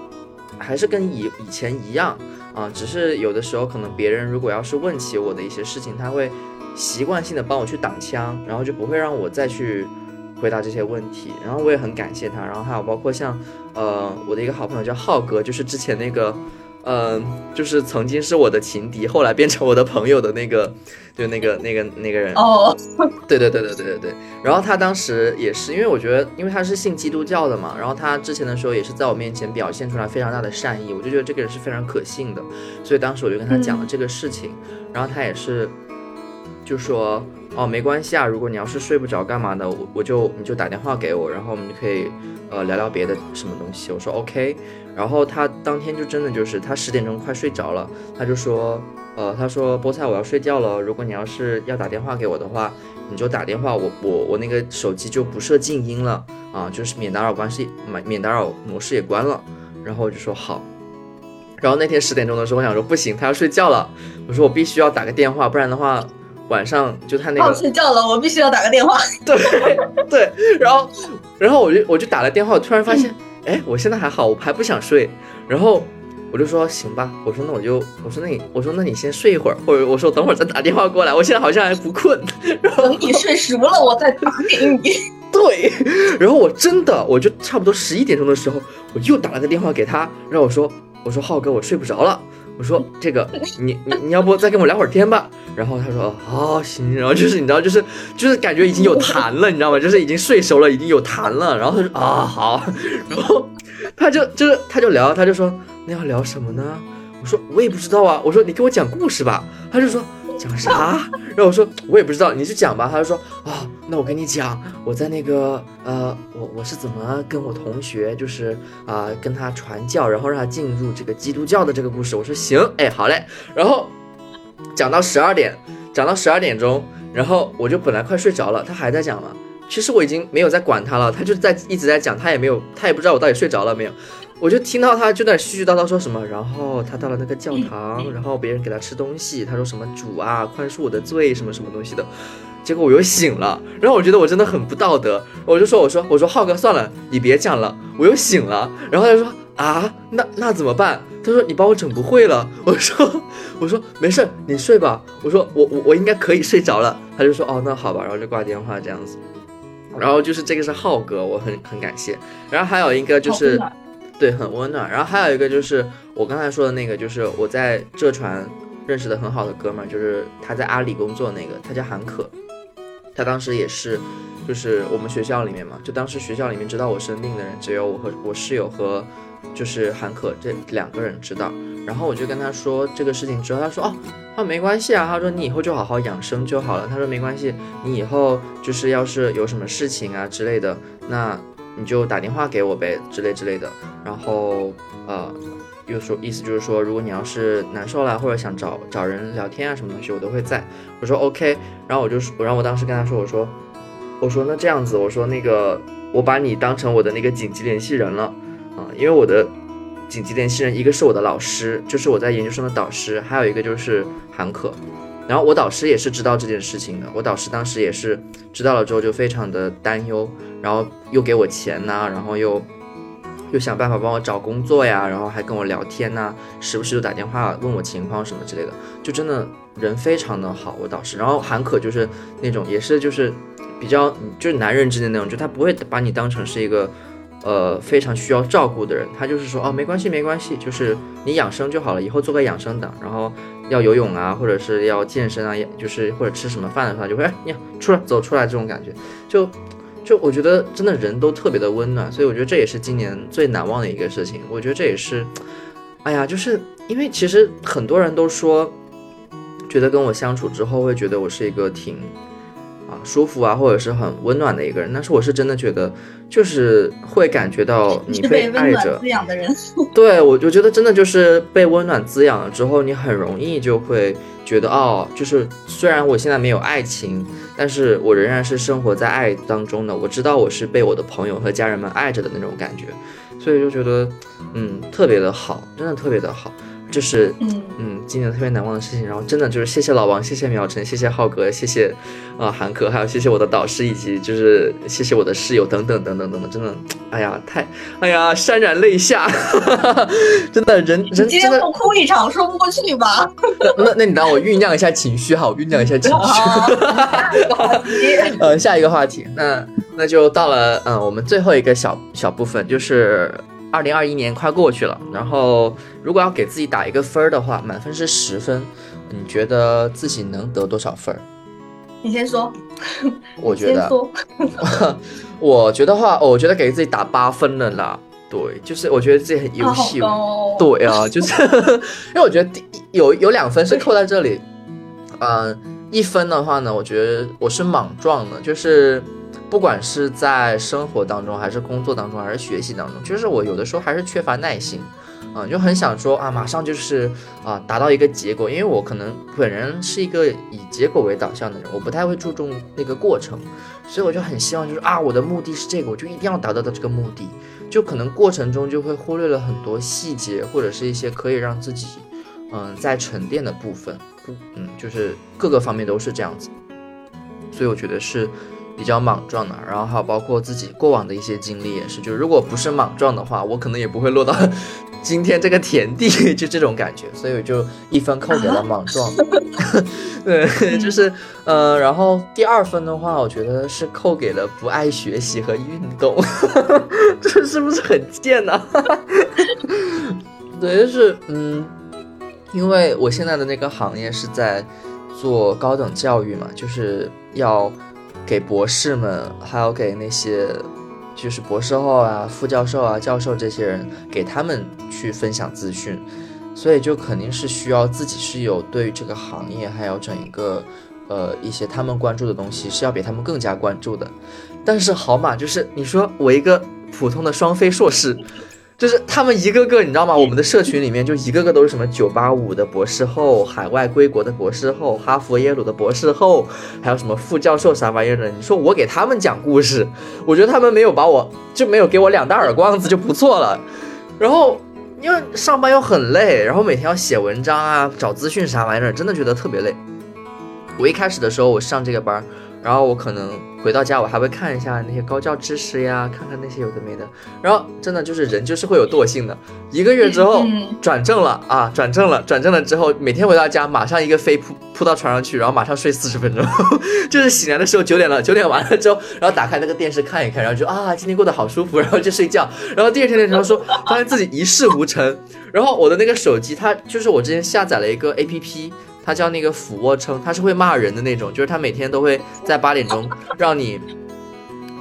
还是跟以以前一样。啊，只是有的时候可能别人如果要是问起我的一些事情，他会习惯性的帮我去挡枪，然后就不会让我再去回答这些问题。然后我也很感谢他。然后还有包括像，呃，我的一个好朋友叫浩哥，就是之前那个。嗯，就是曾经是我的情敌，后来变成我的朋友的那个，就那个那个那个人。哦，对对对对对对对。然后他当时也是，因为我觉得，因为他是信基督教的嘛，然后他之前的时候也是在我面前表现出来非常大的善意，我就觉得这个人是非常可信的，所以当时我就跟他讲了这个事情，然后他也是，就说哦没关系啊，如果你要是睡不着干嘛的，我我就你就打电话给我，然后我们就可以呃聊聊别的什么东西。我说 OK。然后他当天就真的就是他十点钟快睡着了，他就说，呃，他说菠菜我要睡觉了，如果你要是要打电话给我的话，你就打电话，我我我那个手机就不设静音了啊，就是免打扰关系，免免打扰模式也关了。然后我就说好。然后那天十点钟的时候，我想说不行，他要睡觉了，我说我必须要打个电话，不然的话晚上就他那个要睡觉了，我必须要打个电话。对对，然后然后我就我就打了电话，我突然发现。哎，我现在还好，我还不想睡，然后我就说行吧，我说那我就我说那你我说那你先睡一会儿，或者我说等会儿再打电话过来，我现在好像还不困，然后等你睡熟了我再打给你。对，然后我真的我就差不多十一点钟的时候，我又打了个电话给他，然后我说我说浩哥我睡不着了。我说 这个，你你你要不再跟我聊会儿天吧？然后他说哦行，然后就是你知道，就是就是感觉已经有痰了，你知道吗？就是已经睡熟了，已经有痰了。然后他说啊好，然后他就就是他就聊，他就说那要聊什么呢？我说我也不知道啊。我说你给我讲故事吧。他就说。讲啥？然后我说我也不知道，你就讲吧。他就说啊，那我跟你讲，我在那个呃，我我是怎么跟我同学就是啊跟他传教，然后让他进入这个基督教的这个故事。我说行，哎，好嘞。然后讲到十二点，讲到十二点钟，然后我就本来快睡着了，他还在讲嘛。其实我已经没有在管他了，他就在一直在讲，他也没有，他也不知道我到底睡着了没有。我就听到他就在絮絮叨叨说什么，然后他到了那个教堂，然后别人给他吃东西，他说什么主啊宽恕我的罪什么什么东西的，结果我又醒了，然后我觉得我真的很不道德，我就说我说我说浩哥算了，你别讲了，我又醒了，然后他说啊那那怎么办？他说你把我整不会了，我说我说没事你睡吧，我说我我我应该可以睡着了，他就说哦那好吧，然后就挂电话这样子，然后就是这个是浩哥，我很很感谢，然后还有一个就是。对，很温暖。然后还有一个就是我刚才说的那个，就是我在浙传认识的很好的哥们儿，就是他在阿里工作那个，他叫韩可。他当时也是，就是我们学校里面嘛，就当时学校里面知道我生病的人，只有我和我室友和就是韩可这两个人知道。然后我就跟他说这个事情之后，他说哦，他说没关系啊，他说你以后就好好养生就好了。他说没关系，你以后就是要是有什么事情啊之类的，那。你就打电话给我呗，之类之类的。然后，呃，又说意思就是说，如果你要是难受了，或者想找找人聊天啊，什么东西，我都会在。我说 OK。然后我就我让我当时跟他说，我说，我说那这样子，我说那个我把你当成我的那个紧急联系人了啊，因为我的紧急联系人一个是我的老师，就是我在研究生的导师，还有一个就是韩可。然后我导师也是知道这件事情的，我导师当时也是知道了之后就非常的担忧，然后又给我钱呐，然后又又想办法帮我找工作呀，然后还跟我聊天呐，时不时就打电话问我情况什么之类的，就真的人非常的好，我导师。然后韩可就是那种也是就是比较就是男人之间那种，就他不会把你当成是一个呃非常需要照顾的人，他就是说哦没关系没关系，就是你养生就好了，以后做个养生党，然后。要游泳啊，或者是要健身啊，也就是或者吃什么饭的话，就会哎，你出来走出来这种感觉，就就我觉得真的人都特别的温暖，所以我觉得这也是今年最难忘的一个事情。我觉得这也是，哎呀，就是因为其实很多人都说，觉得跟我相处之后会觉得我是一个挺啊。舒服啊，或者是很温暖的一个人，但是我是真的觉得，就是会感觉到你被爱着滋养的人。对我，我觉得真的就是被温暖滋养了之后，你很容易就会觉得，哦，就是虽然我现在没有爱情，但是我仍然是生活在爱当中的。我知道我是被我的朋友和家人们爱着的那种感觉，所以就觉得，嗯，特别的好，真的特别的好。就是嗯嗯，今年特别难忘的事情，然后真的就是谢谢老王，谢谢苗晨，谢谢浩哥，谢谢啊韩可，还有谢谢我的导师，以及就是谢谢我的室友等等等等等等，真的，哎呀太，哎呀潸然泪下，真的人人今天不哭一场说不过去吧？那那那你让我酝酿一下情绪哈，我酝酿一下情绪。下一个话题，呃，下一个话题，那那就到了嗯我们最后一个小小部分，就是。二零二一年快过去了，然后如果要给自己打一个分儿的话，满分是十分，你觉得自己能得多少分儿？你先说。我觉得，我觉得话，我觉得给自己打八分了啦。对，就是我觉得自己很优秀。对啊，就是 因为我觉得第有有两分是扣在这里，嗯，一分的话呢，我觉得我是莽撞的，就是。不管是在生活当中，还是工作当中，还是学习当中，就是我有的时候还是缺乏耐心，啊，就很想说啊，马上就是啊，达到一个结果，因为我可能本人是一个以结果为导向的人，我不太会注重那个过程，所以我就很希望就是啊，我的目的是这个，我就一定要达到的这个目的，就可能过程中就会忽略了很多细节，或者是一些可以让自己嗯在沉淀的部分，不，嗯，就是各个方面都是这样子，所以我觉得是。比较莽撞的，然后还有包括自己过往的一些经历也是，就如果不是莽撞的话，我可能也不会落到 今天这个田地，就这种感觉，所以我就一分扣给了莽撞。对，就是呃，然后第二分的话，我觉得是扣给了不爱学习和运动，这是不是很贱呢？对，就是嗯，因为我现在的那个行业是在做高等教育嘛，就是要。给博士们，还有给那些就是博士后啊、副教授啊、教授这些人，给他们去分享资讯，所以就肯定是需要自己是有对这个行业，还有整一个呃一些他们关注的东西是要比他们更加关注的。但是好嘛，就是你说我一个普通的双非硕士。就是他们一个个，你知道吗？我们的社群里面就一个个都是什么九八五的博士后，海外归国的博士后，哈佛耶鲁的博士后，还有什么副教授啥玩意儿的。你说我给他们讲故事，我觉得他们没有把我就没有给我两大耳光子就不错了。然后因为上班又很累，然后每天要写文章啊，找资讯啥玩意儿，真的觉得特别累。我一开始的时候我上这个班，然后我可能。回到家，我还会看一下那些高教知识呀，看看那些有的没的。然后真的就是人就是会有惰性的。一个月之后转正了啊，转正了，转正了之后，每天回到家马上一个飞扑扑到床上去，然后马上睡四十分钟。就是醒来的时候九点了，九点完了之后，然后打开那个电视看一看，然后就啊今天过得好舒服，然后就睡觉。然后第二天的时候说发现自己一事无成。然后我的那个手机它就是我之前下载了一个 A P P。他叫那个俯卧撑，他是会骂人的那种，就是他每天都会在八点钟让你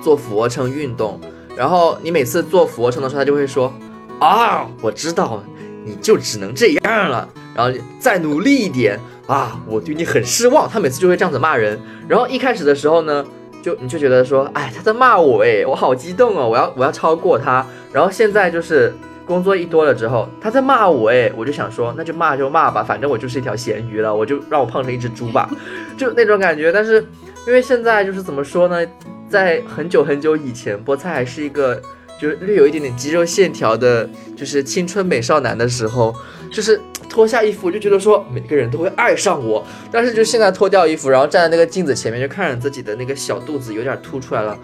做俯卧撑运动，然后你每次做俯卧撑的时候，他就会说啊，我知道，你就只能这样了，然后再努力一点啊，我对你很失望。他每次就会这样子骂人，然后一开始的时候呢，就你就觉得说，哎，他在骂我，哎，我好激动哦，我要我要超过他，然后现在就是。工作一多了之后，他在骂我，哎，我就想说，那就骂就骂吧，反正我就是一条咸鱼了，我就让我胖成一只猪吧，就那种感觉。但是因为现在就是怎么说呢，在很久很久以前，菠菜还是一个就是略有一点点肌肉线条的，就是青春美少男的时候，就是脱下衣服我就觉得说每个人都会爱上我，但是就现在脱掉衣服，然后站在那个镜子前面，就看着自己的那个小肚子有点凸出来了，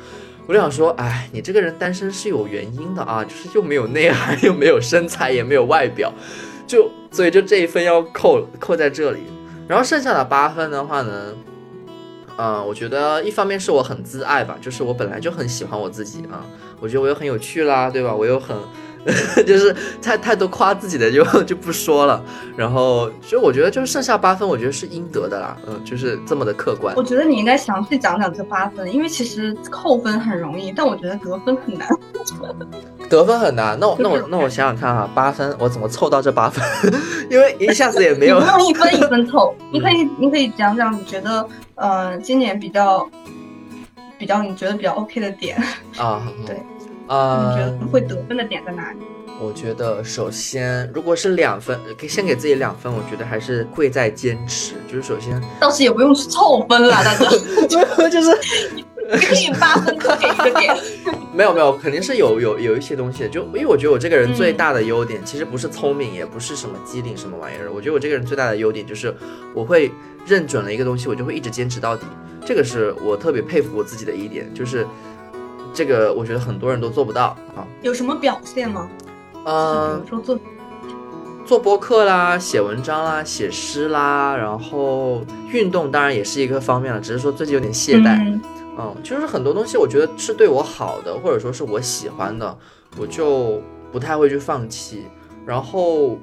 我就想说，哎，你这个人单身是有原因的啊，就是又没有内涵，又没有身材，也没有外表，就所以就这一分要扣扣在这里，然后剩下的八分的话呢？嗯，我觉得一方面是我很自爱吧，就是我本来就很喜欢我自己啊，我觉得我又很有趣啦，对吧？我又很，就是太太多夸自己的就就不说了。然后就我觉得就是剩下八分，我觉得是应得的啦，嗯，就是这么的客观。我觉得你应该详细讲讲这八分，因为其实扣分很容易，但我觉得得分很难。得分很难，那我那我那我想想看哈，八分我怎么凑到这八分？因为一下子也没有。不用一分一分凑，你可以你可以讲讲你觉得。呃，今年比较比较，你觉得比较 OK 的点啊？对，啊，你觉得会得分的点在哪里？我觉得首先，如果是两分，可以先给自己两分。我觉得还是贵在坚持。就是首先，倒是也不用去凑分了，大哥，就是 给你八分可给一个点。没有没有，肯定是有有有一些东西。就因为我觉得我这个人最大的优点，其实不是聪明，也不是什么机灵什么玩意儿。我觉得我这个人最大的优点就是我会。认准了一个东西，我就会一直坚持到底，这个是我特别佩服我自己的一点，就是这个我觉得很多人都做不到啊。有什么表现吗？呃，比如说做做播客啦，写文章啦，写诗啦，然后运动当然也是一个方面了，只是说最近有点懈怠。嗯，就是很多东西我觉得是对我好的，或者说是我喜欢的，我就不太会去放弃。然后，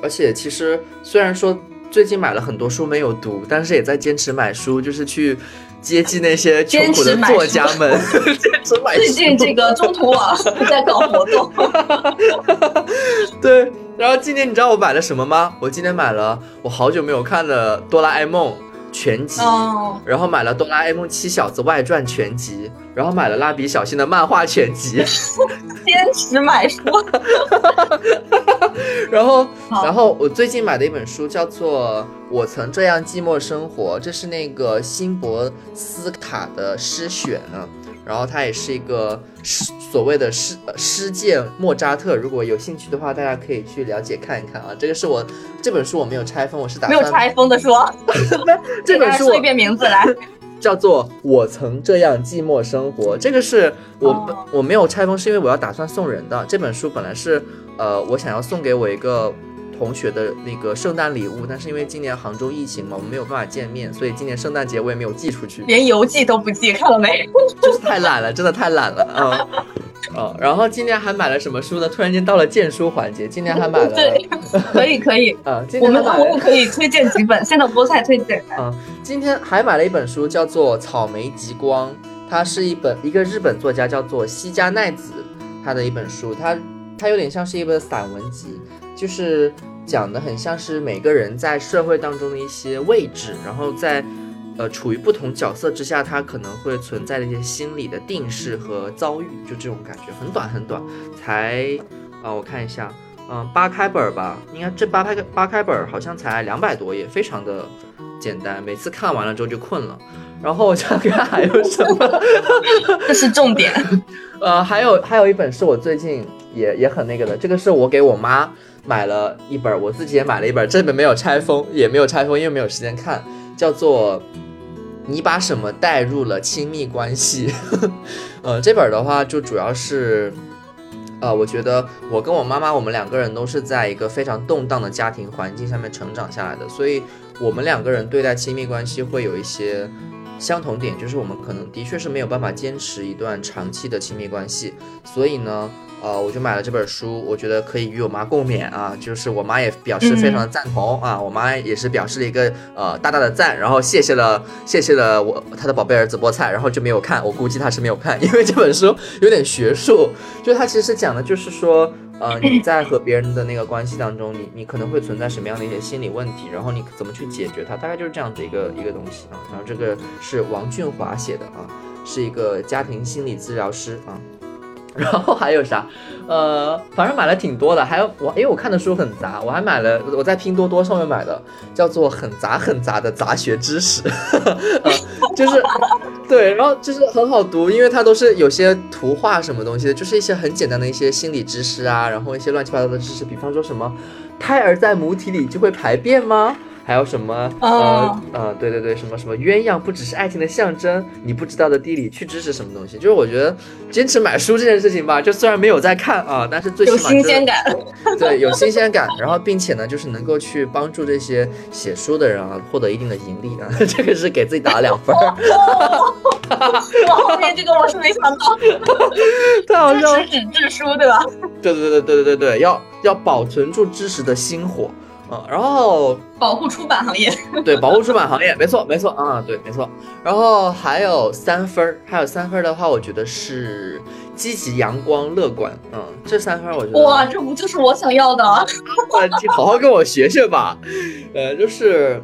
而且其实虽然说。最近买了很多书没有读，但是也在坚持买书，就是去接济那些穷苦的作家们。最近这个中途网在搞活动。对，然后今年你知道我买了什么吗？我今年买了我好久没有看的《哆啦 A 梦》全集，然后买了《哆啦 A 梦七小子外传》全集，然后买了《蜡笔小新》的漫画全集。坚持买书，然后，然后我最近买的一本书叫做《我曾这样寂寞生活》，这是那个辛博斯卡的诗选，然后它也是一个诗所谓的诗诗界莫扎特。如果有兴趣的话，大家可以去了解看一看啊。这个是我这本书我没有拆封，我是打算没有拆封的说，这本书 说一遍名字来。叫做我曾这样寂寞生活，这个是我我没有拆封，是因为我要打算送人的。这本书本来是呃我想要送给我一个同学的那个圣诞礼物，但是因为今年杭州疫情嘛，我们没有办法见面，所以今年圣诞节我也没有寄出去，连邮寄都不寄，看了没？就 是太懒了，真的太懒了啊。哦，然后今年还买了什么书呢？突然间到了荐书环节，今年还买了，对，可以可以，啊，我们我们可以推荐几本，现在菠菜推荐。嗯，今天还买了一本书，叫做《草莓极光》，它是一本一个日本作家叫做西加奈子他的一本书，它它有点像是一本散文集，就是讲的很像是每个人在社会当中的一些位置，然后在。呃，处于不同角色之下，他可能会存在的一些心理的定势和遭遇，就这种感觉，很短很短，才啊，我看一下，嗯，八开本吧，应该这八开八开本好像才两百多页，非常的简单，每次看完了之后就困了。然后我想看还有什么，这 是重点。呃，还有还有一本是我最近也也很那个的，这个是我给我妈买了一本，我自己也买了一本，这本没有拆封，也没有拆封，因为没有时间看，叫做。你把什么带入了亲密关系？呃，这本的话就主要是，呃，我觉得我跟我妈妈，我们两个人都是在一个非常动荡的家庭环境下面成长下来的，所以我们两个人对待亲密关系会有一些相同点，就是我们可能的确是没有办法坚持一段长期的亲密关系，所以呢。呃，我就买了这本书，我觉得可以与我妈共勉啊，就是我妈也表示非常的赞同啊，我妈也是表示了一个呃大大的赞，然后谢谢了谢谢了我她的宝贝儿子菠菜，然后就没有看，我估计她是没有看，因为这本书有点学术，就它其实讲的就是说，呃，你在和别人的那个关系当中，你你可能会存在什么样的一些心理问题，然后你怎么去解决它，大概就是这样子一个一个东西啊，然后这个是王俊华写的啊，是一个家庭心理治疗师啊。然后还有啥？呃，反正买了挺多的，还有我，因为我看的书很杂，我还买了我在拼多多上面买的，叫做很杂很杂的杂学知识，呃，就是对，然后就是很好读，因为它都是有些图画什么东西的，就是一些很简单的一些心理知识啊，然后一些乱七八糟的知识，比方说什么胎儿在母体里就会排便吗？还有什么？呃呃，对对对，什么什么鸳鸯不只是爱情的象征，你不知道的地理去知识什么东西？就是我觉得坚持买书这件事情吧，就虽然没有在看啊，但是最起码有新鲜感。对，有新鲜感，然后并且呢，就是能够去帮助这些写书的人啊，获得一定的盈利啊，这个是给自己打了两分。我后面这个我是没想到，太好笑了。知识制书对吧？对对对对对对对，要要保存住知识的心火。啊，然后保护出版行业，对，保护出版行业，没错，没错啊，对，没错。然后还有三分儿，还有三分儿的话，我觉得是积极、阳光、乐观。嗯，这三分儿我觉得哇，这不就是我想要的？啊，好好跟我学学吧。呃，就是，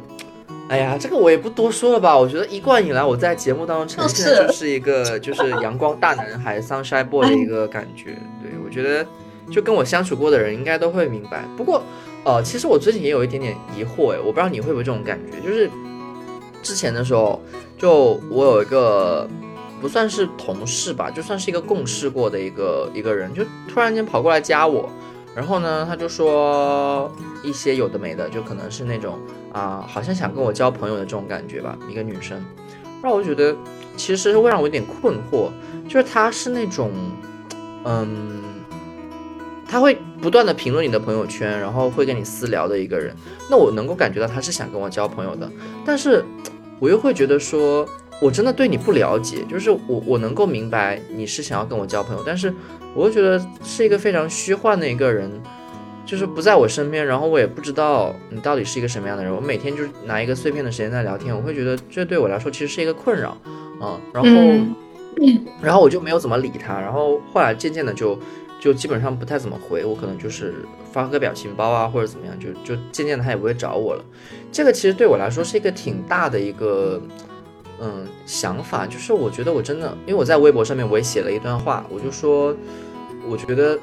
哎呀，这个我也不多说了吧。我觉得一贯以来我在节目当中呈现的就是一个就是阳光大男孩 sunshine boy 的一个感觉。对我觉得，就跟我相处过的人应该都会明白。不过。呃，其实我最近也有一点点疑惑哎，我不知道你会不会这种感觉，就是之前的时候，就我有一个不算是同事吧，就算是一个共事过的一个一个人，就突然间跑过来加我，然后呢，他就说一些有的没的，就可能是那种啊，好像想跟我交朋友的这种感觉吧，一个女生，让我觉得其实会让我有点困惑，就是她是那种，嗯。他会不断的评论你的朋友圈，然后会跟你私聊的一个人，那我能够感觉到他是想跟我交朋友的，但是我又会觉得说，我真的对你不了解，就是我我能够明白你是想要跟我交朋友，但是我又觉得是一个非常虚幻的一个人，就是不在我身边，然后我也不知道你到底是一个什么样的人，我每天就是拿一个碎片的时间在聊天，我会觉得这对我来说其实是一个困扰啊，然后然后我就没有怎么理他，然后后来渐渐的就。就基本上不太怎么回我，可能就是发个表情包啊，或者怎么样，就就渐渐的他也不会找我了。这个其实对我来说是一个挺大的一个嗯想法，就是我觉得我真的，因为我在微博上面我也写了一段话，我就说我觉得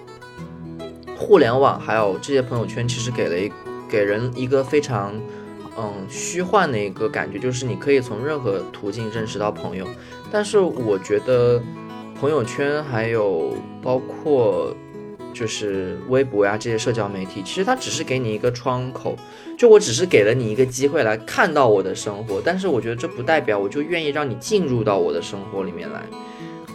互联网还有这些朋友圈其实给了一给人一个非常嗯虚幻的一个感觉，就是你可以从任何途径认识到朋友，但是我觉得。朋友圈还有包括就是微博呀这些社交媒体，其实它只是给你一个窗口，就我只是给了你一个机会来看到我的生活，但是我觉得这不代表我就愿意让你进入到我的生活里面来。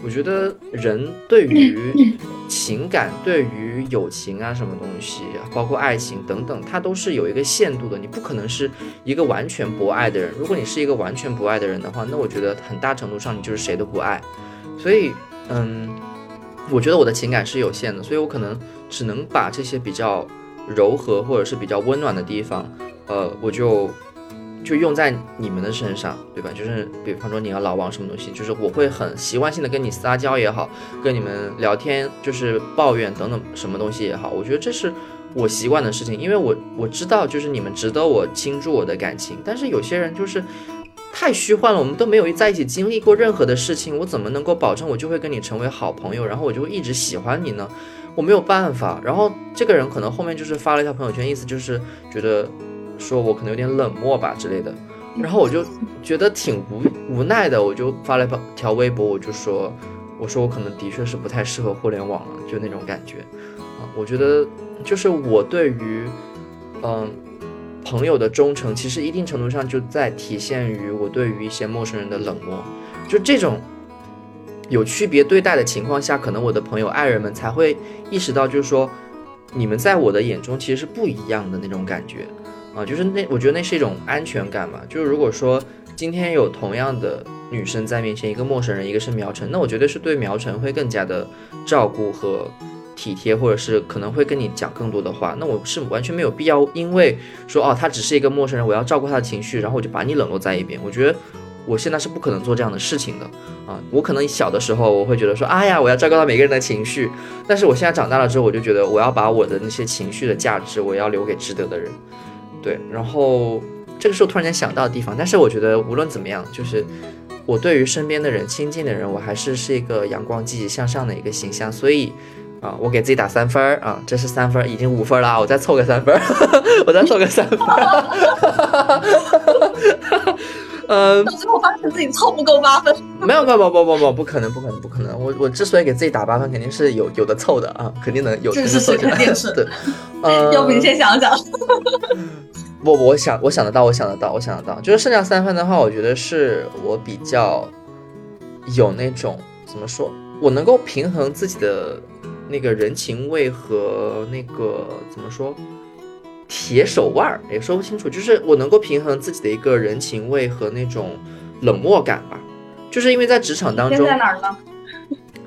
我觉得人对于情感、对于友情啊什么东西，包括爱情等等，它都是有一个限度的。你不可能是一个完全不爱的人。如果你是一个完全不爱的人的话，那我觉得很大程度上你就是谁都不爱。所以。嗯，我觉得我的情感是有限的，所以我可能只能把这些比较柔和或者是比较温暖的地方，呃，我就就用在你们的身上，对吧？就是比方说你要老王什么东西，就是我会很习惯性的跟你撒娇也好，跟你们聊天就是抱怨等等什么东西也好，我觉得这是我习惯的事情，因为我我知道就是你们值得我倾注我的感情，但是有些人就是。太虚幻了，我们都没有在一起经历过任何的事情，我怎么能够保证我就会跟你成为好朋友，然后我就会一直喜欢你呢？我没有办法。然后这个人可能后面就是发了一条朋友圈，意思就是觉得说我可能有点冷漠吧之类的，然后我就觉得挺无无奈的，我就发了一条微博，我就说我说我可能的确是不太适合互联网了，就那种感觉啊，我觉得就是我对于嗯。朋友的忠诚，其实一定程度上就在体现于我对于一些陌生人的冷漠。就这种有区别对待的情况下，可能我的朋友、爱人们才会意识到，就是说，你们在我的眼中其实是不一样的那种感觉啊。就是那，我觉得那是一种安全感嘛。就是如果说今天有同样的女生在面前，一个陌生人，一个是苗晨，那我觉得是对苗晨会更加的照顾和。体贴，或者是可能会跟你讲更多的话，那我是完全没有必要，因为说哦，他只是一个陌生人，我要照顾他的情绪，然后我就把你冷落在一边。我觉得我现在是不可能做这样的事情的啊！我可能小的时候我会觉得说，哎呀，我要照顾到每个人的情绪，但是我现在长大了之后，我就觉得我要把我的那些情绪的价值，我要留给值得的人。对，然后这个时候突然间想到的地方，但是我觉得无论怎么样，就是我对于身边的人、亲近的人，我还是是一个阳光、积极向上的一个形象，所以。啊，我给自己打三分儿啊，这是三分，已经五分了啊，我再凑个三分儿，我再凑个三分儿。嗯，到最后发现自己凑不够八分。没有，没有，不不不不，不可能，不可能，不可能。我我之所以给自己打八分，肯定是有有的凑的啊，肯定能有。是是是，肯定是。对，呃，要不你先想想。不，我想，我想得到，我想得到，我想得到，就是剩下三分的话，我觉得是我比较有那种怎么说，我能够平衡自己的。那个人情味和那个怎么说，铁手腕儿也说不清楚，就是我能够平衡自己的一个人情味和那种冷漠感吧，就是因为在职场当中，在哪儿呢？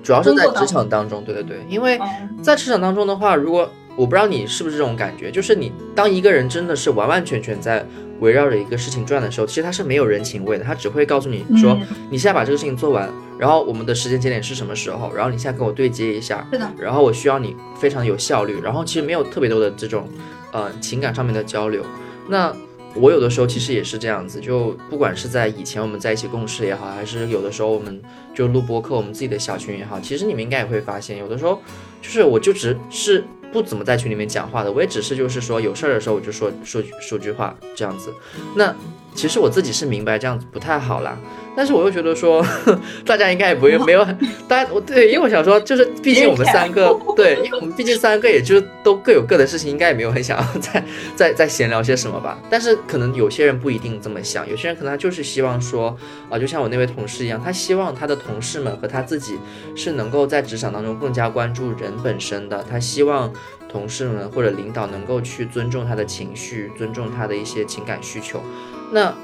主要是在职场当中，对对对，因为在职场当中的话，如果我不知道你是不是这种感觉，就是你当一个人真的是完完全全在。围绕着一个事情转的时候，其实他是没有人情味的，他只会告诉你说，你现在把这个事情做完，然后我们的时间节点是什么时候，然后你现在跟我对接一下，是的，然后我需要你非常有效率，然后其实没有特别多的这种，呃，情感上面的交流。那我有的时候其实也是这样子，就不管是在以前我们在一起共事也好，还是有的时候我们就录播课，我们自己的小群也好，其实你们应该也会发现，有的时候就是我就只是。不怎么在群里面讲话的，我也只是就是说有事儿的时候我就说说说句话这样子。那其实我自己是明白这样子不太好啦。但是我又觉得说，大家应该也不会没有很，大家我对，因为我想说，就是毕竟我们三个，对，因为我们毕竟三个，也就都各有各的事情，应该也没有很想要 再再再闲聊些什么吧。但是可能有些人不一定这么想，有些人可能他就是希望说，啊，就像我那位同事一样，他希望他的同事们和他自己是能够在职场当中更加关注人本身的，他希望同事们或者领导能够去尊重他的情绪，尊重他的一些情感需求。那。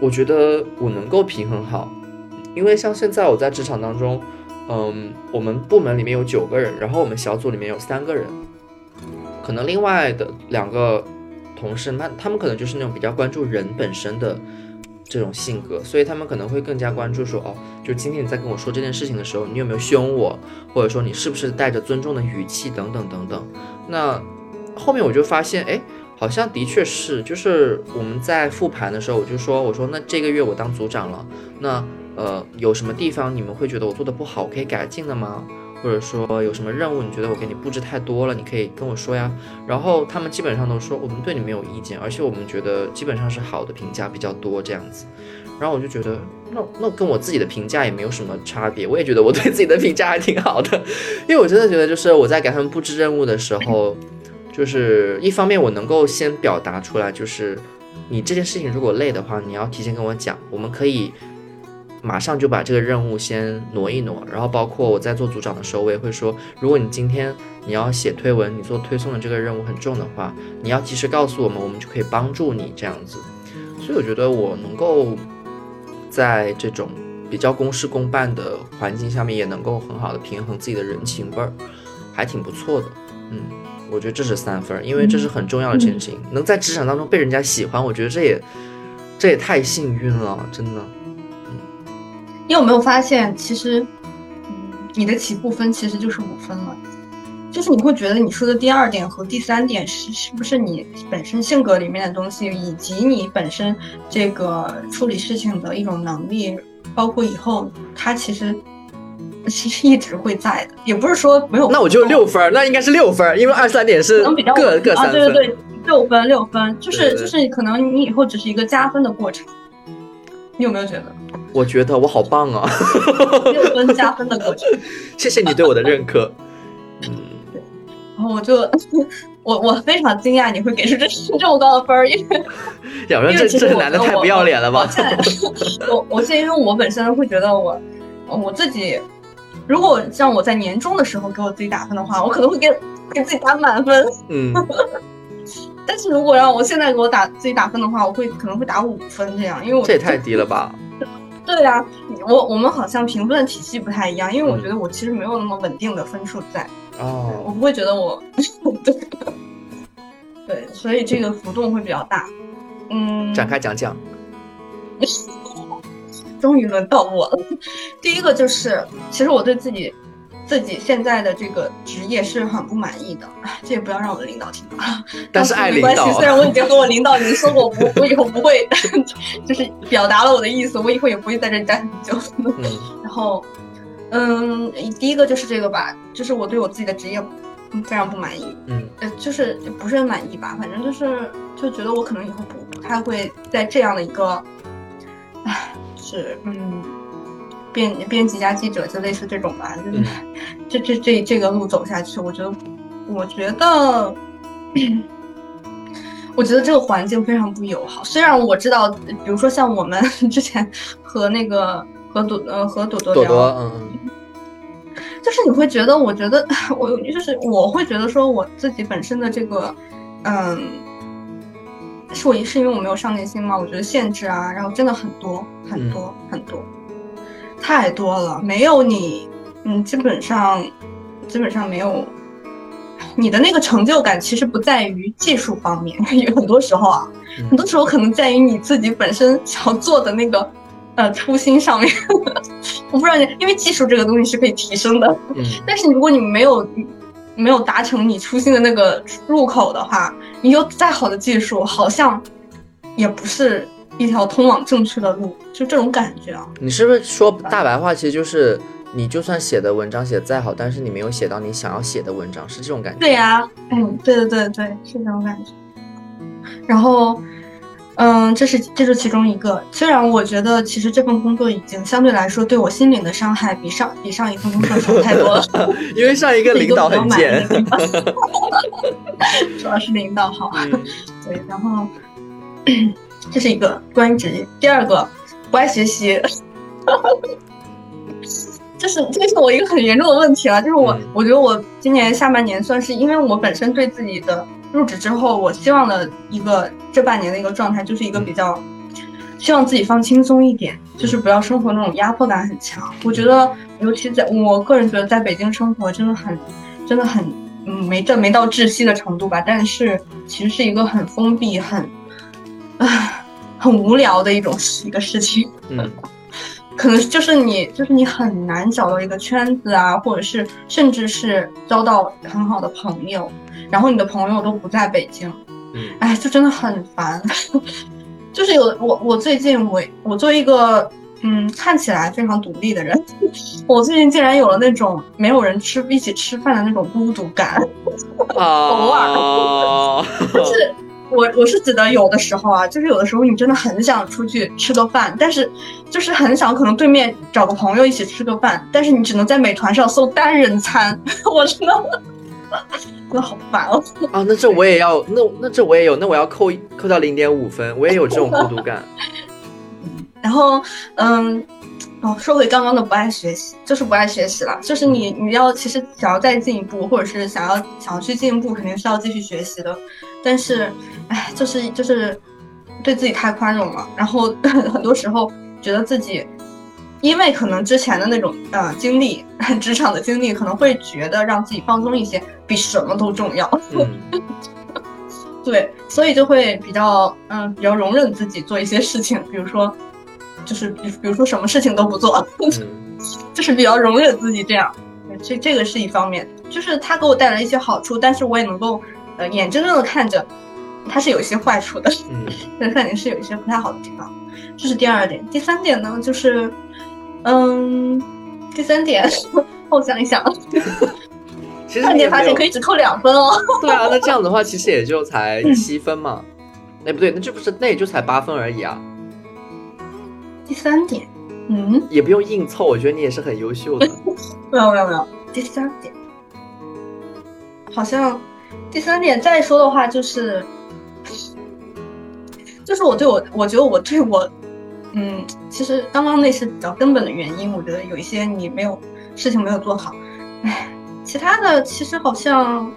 我觉得我能够平衡好，因为像现在我在职场当中，嗯，我们部门里面有九个人，然后我们小组里面有三个人，可能另外的两个同事，那他们可能就是那种比较关注人本身的这种性格，所以他们可能会更加关注说，哦，就今天你在跟我说这件事情的时候，你有没有凶我，或者说你是不是带着尊重的语气等等等等。那后面我就发现，哎。好像的确是，就是我们在复盘的时候，我就说，我说那这个月我当组长了，那呃有什么地方你们会觉得我做的不好，我可以改进的吗？或者说有什么任务你觉得我给你布置太多了，你可以跟我说呀。然后他们基本上都说我们对你没有意见，而且我们觉得基本上是好的评价比较多这样子。然后我就觉得那那跟我自己的评价也没有什么差别，我也觉得我对自己的评价还挺好的，因为我真的觉得就是我在给他们布置任务的时候。就是一方面，我能够先表达出来，就是你这件事情如果累的话，你要提前跟我讲，我们可以马上就把这个任务先挪一挪。然后包括我在做组长的时候，我也会说，如果你今天你要写推文，你做推送的这个任务很重的话，你要及时告诉我们，我们就可以帮助你这样子。所以我觉得我能够在这种比较公事公办的环境下面，也能够很好的平衡自己的人情味儿，还挺不错的，嗯。我觉得这是三分，因为这是很重要的事情。能在职场当中被人家喜欢，我觉得这也这也太幸运了，真的。嗯，你有没有发现，其实，嗯，你的起步分其实就是五分了。就是你会觉得你说的第二点和第三点是是不是你本身性格里面的东西，以及你本身这个处理事情的一种能力，包括以后他其实。其实一直会在的，也不是说没有。那我就六分，那应该是六分，因为二三点是各各三分。对对对，六分六分，就是就是可能你以后只是一个加分的过程。你有没有觉得？我觉得我好棒啊！六分 加分的过程。谢谢你对我的认可。嗯，对。然后我就我我非常惊讶你会给出这这么高的分，因为 因为这这男的太不要脸了吧？我我现在因为我本身会觉得我我自己。如果让我在年终的时候给我自己打分的话，我可能会给给自己打满分。嗯，但是如果让我现在给我打自己打分的话，我会可能会打五分这样，因为我这也太低了吧？对呀，我我们好像评分的体系不太一样，因为我觉得我其实没有那么稳定的分数在。哦，我不会觉得我 对对，所以这个浮动会比较大。嗯，展开讲讲。终于轮到我了。第一个就是，其实我对自己自己现在的这个职业是很不满意的，哎，这也不要让我的领导听到。但是爱领导，虽然我已经和我领导已经说过，我不，我以后不会，就是表达了我的意思，我以后也不会在这待很久。然后，嗯，第一个就是这个吧，就是我对我自己的职业非常不满意，嗯，呃，就是不是很满意吧，反正就是就觉得我可能以后不不太会在这样的一个，唉，是嗯。编编辑加记者就类似这种吧，就是这这这这个路走下去，我觉得，我觉得，我觉得这个环境非常不友好。虽然我知道，比如说像我们 之前和那个和朵呃和朵朵聊，就是你会觉得，我觉得 我就是我会觉得说我自己本身的这个，嗯，是我是因为我没有上进心嘛？我觉得限制啊，然后真的很多很多很多。太多了，没有你，嗯，基本上，基本上没有你的那个成就感，其实不在于技术方面，有很多时候啊，很多时候可能在于你自己本身想要做的那个，呃，初心上面。我不知道你，因为技术这个东西是可以提升的，但是如果你没有没有达成你初心的那个入口的话，你有再好的技术，好像也不是。一条通往正确的路，就这种感觉啊！你是不是说大白话？其实就是，你就算写的文章写的再好，但是你没有写到你想要写的文章，是这种感觉。对呀，嗯，对对对对，是这种感觉。然后，嗯，这是这是其中一个。虽然我觉得，其实这份工作已经相对来说对我心灵的伤害比上比上一份工作少太多了。因为上一个领导很贱。主要是领导好。对，然后。这是一个关于职业，第二个不爱学习，这是这是我一个很严重的问题了。就是我，我觉得我今年下半年算是，因为我本身对自己的入职之后，我希望的一个这半年的一个状态，就是一个比较希望自己放轻松一点，就是不要生活那种压迫感很强。我觉得，尤其在我个人觉得，在北京生活真的很，真的很，嗯，没这没到窒息的程度吧。但是其实是一个很封闭，很。啊，很无聊的一种一个事情，嗯，可能就是你，就是你很难找到一个圈子啊，或者是甚至是交到很好的朋友，然后你的朋友都不在北京，嗯，哎，就真的很烦。就是有我，我最近我我作为一个嗯看起来非常独立的人，我最近竟然有了那种没有人吃一起吃饭的那种孤独感，偶尔，就是。我我是指的有的时候啊，就是有的时候你真的很想出去吃个饭，但是就是很想可能对面找个朋友一起吃个饭，但是你只能在美团上搜单人餐，我真的真的好烦哦。啊，那这我也要，那那这我也有，那我要扣扣掉零点五分，我也有这种孤独感。然后嗯，哦，说回刚刚的不爱学习，就是不爱学习了，就是你你要其实想要再进一步，或者是想要想要去进步，肯定是要继续学习的。但是，哎，就是就是对自己太宽容了，然后 很多时候觉得自己，因为可能之前的那种呃经历，职场的经历，可能会觉得让自己放松一些比什么都重要。对，所以就会比较嗯比较容忍自己做一些事情，比如说就是比比如说什么事情都不做，就是比较容忍自己这样。这这个是一方面，就是它给我带来一些好处，但是我也能够。呃，眼睁睁的看着，它是有一些坏处的，嗯，那肯定是有一些不太好的地方，这是第二点。第三点呢，就是，嗯，第三点，我想一想，其实你发现可以只扣两分哦。对啊，那这样的话，其实也就才七分嘛。哎，不对，那这不是，那也就才八分而已啊。第三点，嗯，也不用硬凑，我觉得你也是很优秀的。没有没有没有，第三点，好像。第三点再说的话就是，就是我对我，我觉得我对我，嗯，其实刚刚那是比较根本的原因。我觉得有一些你没有事情没有做好，唉，其他的其实好像，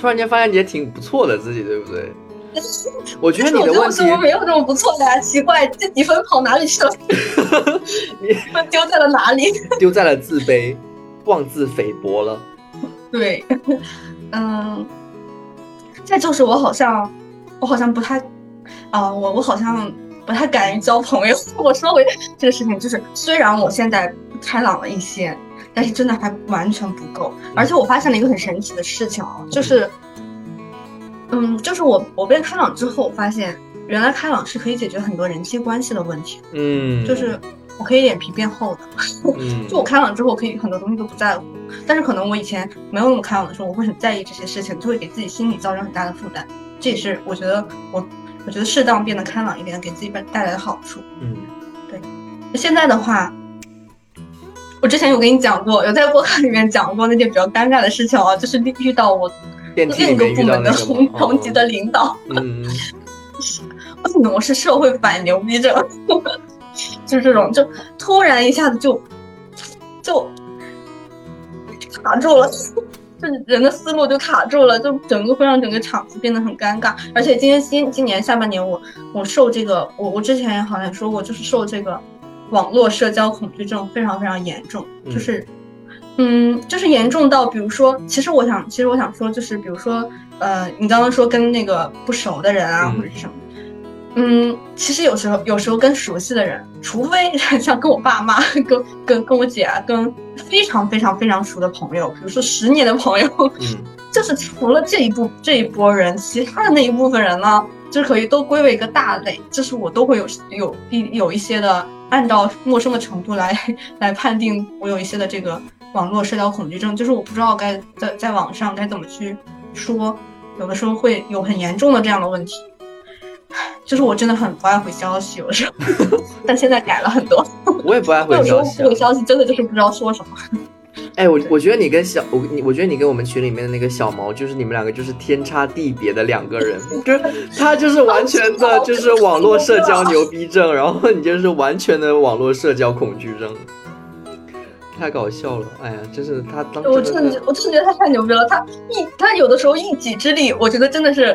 突然间发现你也挺不错的自己，对不对？我觉得你的问题没有这么不错的呀，奇怪，这几分跑哪里去了？你 丢在了哪里？丢在了自卑，妄自菲薄了。对。嗯，再就是我好像，我好像不太，啊，我我好像不太敢于交朋友。我说回这个事情，就是虽然我现在开朗了一些，但是真的还完全不够。而且我发现了一个很神奇的事情啊，就是，嗯，就是我我变开朗之后，我发现原来开朗是可以解决很多人际关系的问题，嗯，就是我可以脸皮变厚的。嗯，就我开朗之后，我可以很多东西都不在乎，但是可能我以前没有那么开朗的时候，我会很在意这些事情，就会给自己心理造成很大的负担。这也是我觉得我我觉得适当变得开朗一点，给自己带带来的好处。嗯对现在的话，我之前有跟你讲过，有在播客里面讲过那件比较尴尬的事情啊，就是遇遇到我另一个部门的同 同级的领导，嗯，为什么我是社会反牛逼症？就是这种，就突然一下子就就卡住了，就是人的思路就卡住了，就整个会让整个场子变得很尴尬。而且今天今今年下半年我我受这个，我我之前好像说过，就是受这个网络社交恐惧症非常非常严重，嗯就是。嗯，就是严重到，比如说，其实我想，其实我想说，就是比如说，呃，你刚刚说跟那个不熟的人啊，嗯或者是什么，嗯，其实有时候有时候跟熟悉的人，除非 像跟我爸妈、跟跟跟我姐啊，跟非常非常非常熟的朋友，比如说十年的朋友，嗯就是除了这一部这一波人，其他的那一部分人呢，就是可以都归为一个大类，就是我都会有有一有一些的，按照陌生的程度来 来判定我有一些的这个网络社交恐惧症，就是我不知道该在在网上该怎么去说，有的时候会有很严重的这样的问题。就是我真的很不爱回消息，有时候，但现在改了很多。我也不爱回消息回。消息，真的就是不知道说什么。哎，我我觉得你跟小我你，我觉得你跟我们群里面的那个小毛，就是你们两个就是天差地别的两个人，就是他就是完全的就是网络社交牛逼症，然后你就是完全的网络社交恐惧症，太搞笑了！哎呀，真是他当我真的我真的觉得他太牛逼了，他一他有的时候一己之力，我觉得真的是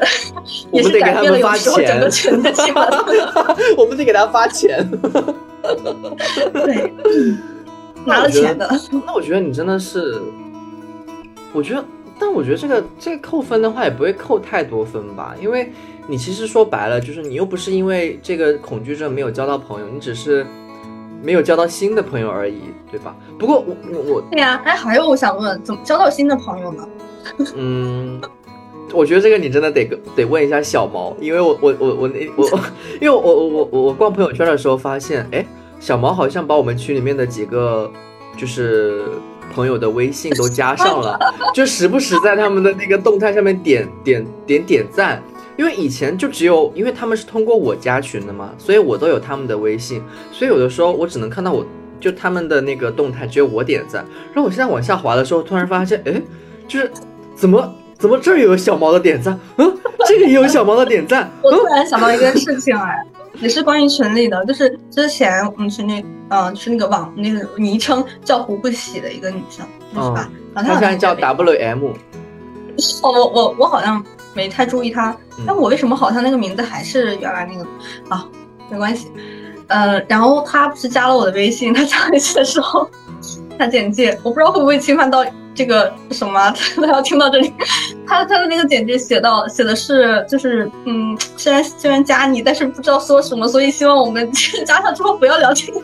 也是改变了有他们发时候整个钱群的气氛。我们得给他发钱。对，拿了钱的。那我觉得你真的是，我觉得，但我觉得这个这个扣分的话也不会扣太多分吧，因为你其实说白了就是你又不是因为这个恐惧症没有交到朋友，你只是没有交到新的朋友而已，对吧？不过我我对呀、哎，还有我想问，怎么交到新的朋友呢？嗯。我觉得这个你真的得得问一下小毛，因为我我我我那我，因为我我我我我逛朋友圈的时候发现，哎，小毛好像把我们群里面的几个就是朋友的微信都加上了，就时不时在他们的那个动态上面点点点点赞。因为以前就只有，因为他们是通过我加群的嘛，所以我都有他们的微信，所以有的时候我只能看到我就他们的那个动态，只有我点赞。然后我现在往下滑的时候，突然发现，哎，就是怎么怎么这儿也有小毛的点赞，嗯，这个也有小毛的点赞，我突然想到一件事情，哎，也是关于群里的，就是之前我们群里，嗯、就是那个网那个昵称叫胡不喜的一个女生，是吧？然后他现在叫 WM，哦，我我我好像没太注意她，嗯但我为什么好像那个名字还是原来那个啊？没关系，呃，然后他不是加了我的微信，他加微信的时候，他简介我不知道会不会侵犯到这个什么，他要听到这里，他他的那个简介写到写的是就是嗯，虽然虽然加你，但是不知道说什么，所以希望我们 加上之后不要聊天。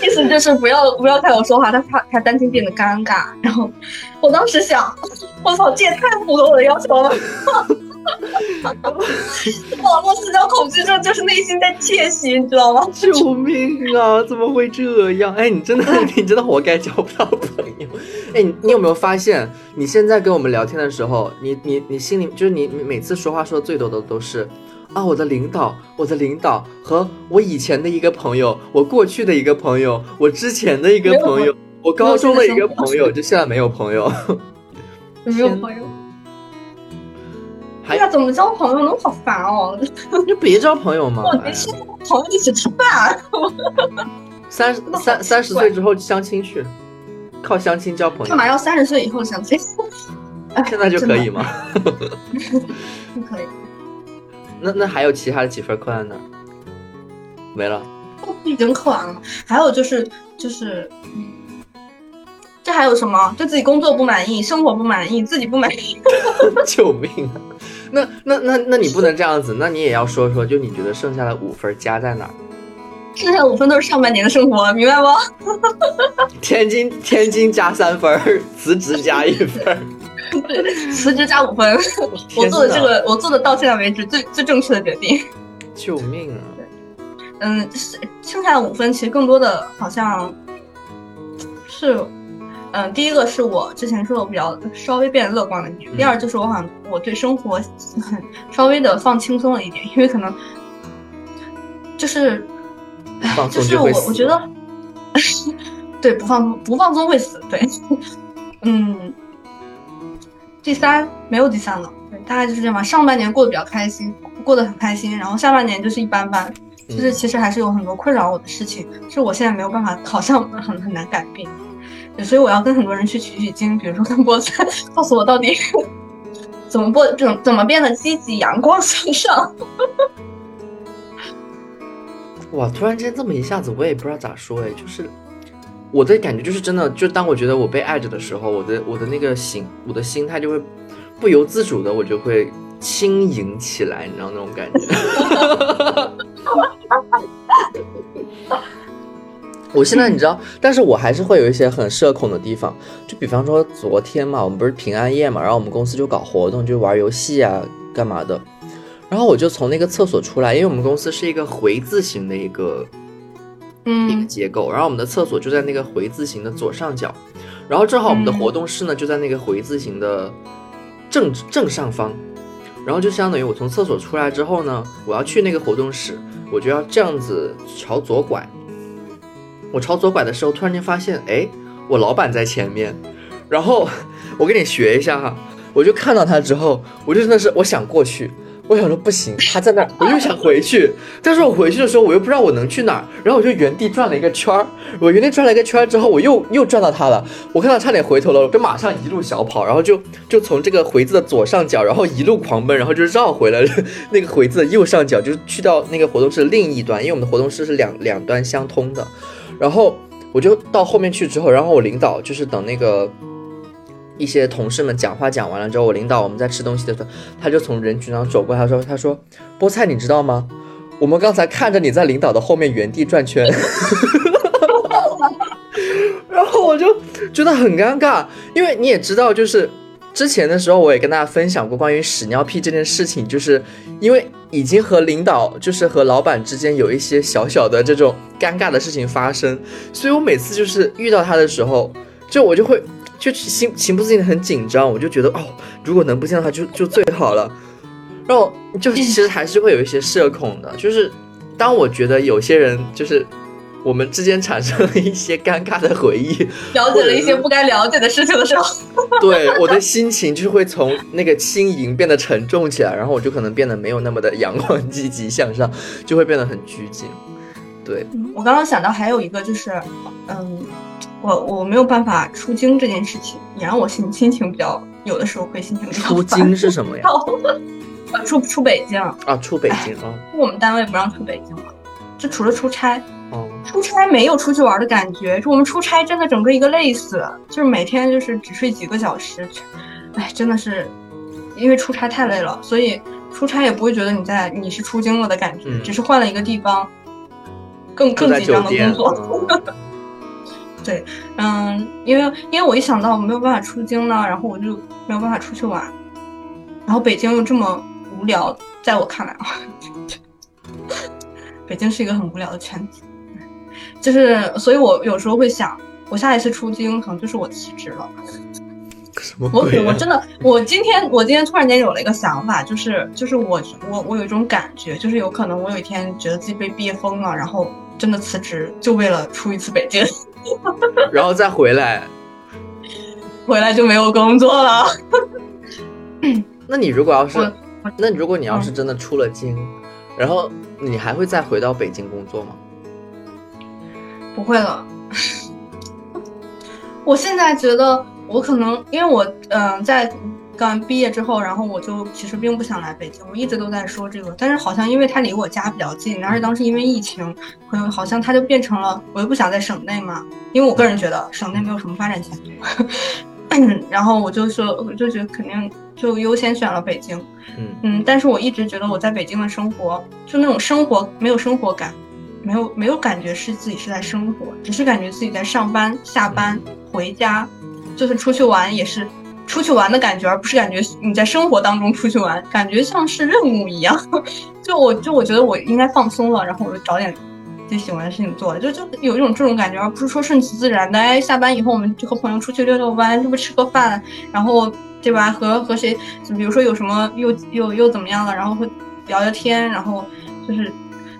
意思就是不要不要开口说话，他怕他担心变得尴尬。然后我当时想，我操，这也太符合我的要求了。网络社交恐惧症就是内心在窃喜，你知道吗？救命啊！怎么会这样？哎，你真的，你真的活该交不到朋友。哎，你你有没有发现，你现在跟我们聊天的时候，你你你心里就是你你每次说话说的最多的都是啊，我的领导，我的领导和我以前的一个朋友，我过去的一个朋友，我之前的一个朋友，我高中的一个朋友，就现在没有朋友。有没有朋友？还哎呀，怎么交朋友呢？我好烦哦！就别交朋友嘛。没事朋友一起吃饭。三三三十岁之后相亲去，靠相亲交朋友干，嘛要三十岁以后相亲？哎现在就可以吗？不可以。那那还有其他的几分扣在哪儿？没了。已经扣完了吗？还有就是就是，嗯，这还有什么？对自己工作不满意，生活不满意，自己不满意。救命啊！那那那那你不能这样子，那你也要说说，就你觉得剩下的五分加在哪儿？剩下五分都是上半年的生活，明白吗？天津天津加三分，辞职加一分 对，辞职加五分。我做的这个，我做的到现在为止最最正确的决定。救命啊！嗯，剩下的五分其实更多的好像是，嗯，第一个是我之前说的我比较稍微变得乐观了一点，第二就是我好像我对生活很 稍微的放轻松了一点，因为可能就是，就是我我觉得，对，不放不放松会死，对，嗯，第三没有第三了，对，大概就是这样吧。上半年过得比较开心，过得很开心，然后下半年就是一般般。就是其实还是有很多困扰我的事情，是我现在没有办法好像，很很难改变，所以我要跟很多人去取取经，比如说跟菠菜，告诉我到底怎么播，怎怎么变得积极、阳光向上。哇，突然间这么一下子，我也不知道咋说哎，就是我的感觉就是真的，就当我觉得我被爱着的时候，我的我的那个心，我的心态就会不由自主的，我就会轻盈起来，你知道那种感觉。我现在你知道，但是我还是会有一些很社恐的地方，就比方说昨天嘛，我们不是平安夜嘛，然后我们公司就搞活动，就玩游戏啊，干嘛的，然后我就从那个厕所出来，因为我们公司是一个回字形的一个，嗯，一个结构，然后我们的厕所就在那个回字形的左上角，然后正好我们的活动室呢就在那个回字形的正正上方，然后就相当于我从厕所出来之后呢，我要去那个活动室。我就要这样子朝左拐，我朝左拐的时候，突然间发现，哎，我老板在前面，然后我跟你学一下哈，我就看到他之后，我就真的是我想过去。我想说不行，他在那儿，我又想回去，但是我回去的时候，我又不知道我能去哪儿，然后我就原地转了一个圈儿。我原地转了一个圈儿之后，我又 又转到他了。我看到差点回头了，我就马上一路小跑，然后就就从这个回字的左上角，然后一路狂奔，然后就绕回了 那个回字的右上角，就去到那个活动室另一端，因为我们的活动室是两两端相通的。然后我就到后面去之后，然后我领导就是等那个。一些同事们讲话讲完了之后，我领导我们在吃东西的时候，他就从人群上走过，他说：“他说，菠菜，你知道吗？我们刚才看着你在领导的后面原地转圈，然后我就觉得很尴尬，因为你也知道，就是之前的时候我也跟大家分享过关于屎尿屁这件事情，就是因为已经和领导就是和老板之间有一些小小的这种尴尬的事情发生，所以我每次就是遇到他的时候，就我就会。就心情不自禁的很紧张，我就觉得哦，如果能不见到他就就最好了。然后就其实还是会有一些社恐的，就是当我觉得有些人就是我们之间产生了一些尴尬的回忆，了解了一些不该了解的事情的时候，对我的心情就是会从那个轻盈变得沉重起来，然后我就可能变得没有那么的阳光积极向上，就会变得很拘谨。对我刚刚想到还有一个就是，嗯。我我没有办法出京这件事情，也让我心心情比较，有的时候会心情比较出京是什么呀？出出北京啊，出北京啊。我们单位不让出北京了，就除了出差。哦。出差没有出去玩的感觉，就我们出差真的整个一个累死，就是每天就是只睡几个小时，哎，真的是，因为出差太累了，所以出差也不会觉得你在你是出京了的感觉，只是换了一个地方，更更紧张的工作。对，嗯，因为因为我一想到我没有办法出京呢，然后我就没有办法出去玩，然后北京又这么无聊，在我看来啊，北京是一个很无聊的圈子，就是，所以我有时候会想，我下一次出京可能就是我辞职了。什么我我真的，我今天我今天突然间有了一个想法，就是就是我我我有一种感觉，就是有可能我有一天觉得自己被憋疯了，然后真的辞职，就为了出一次北京。然后再回来，回来就没有工作了。那你如果要是，那如果你要是真的出了京，然后你还会再回到北京工作吗？不会了。我现在觉得，我可能因为我嗯在。刚毕业之后，然后我就其实并不想来北京，我一直都在说这个，但是好像因为它离我家比较近，而且当时因为疫情，可能好像它就变成了我又不想在省内嘛，因为我个人觉得省内没有什么发展前途，然后我就说，我就觉得肯定就优先选了北京，嗯嗯，但是我一直觉得我在北京的生活就那种生活没有生活感，没有没有感觉是自己是在生活，只是感觉自己在上班、下班、回家，就是出去玩也是出去玩的感觉，而不是感觉你在生活当中出去玩，感觉像是任务一样。就我就我觉得我应该放松了，然后我就找点自己喜欢的事情做，就就有一种这种感觉，而不是说顺其自然的。哎，下班以后我们就和朋友出去遛遛弯，是不是吃个饭，然后对吧？和和谁，比如说有什么又又又怎么样了，然后会聊聊天，然后就是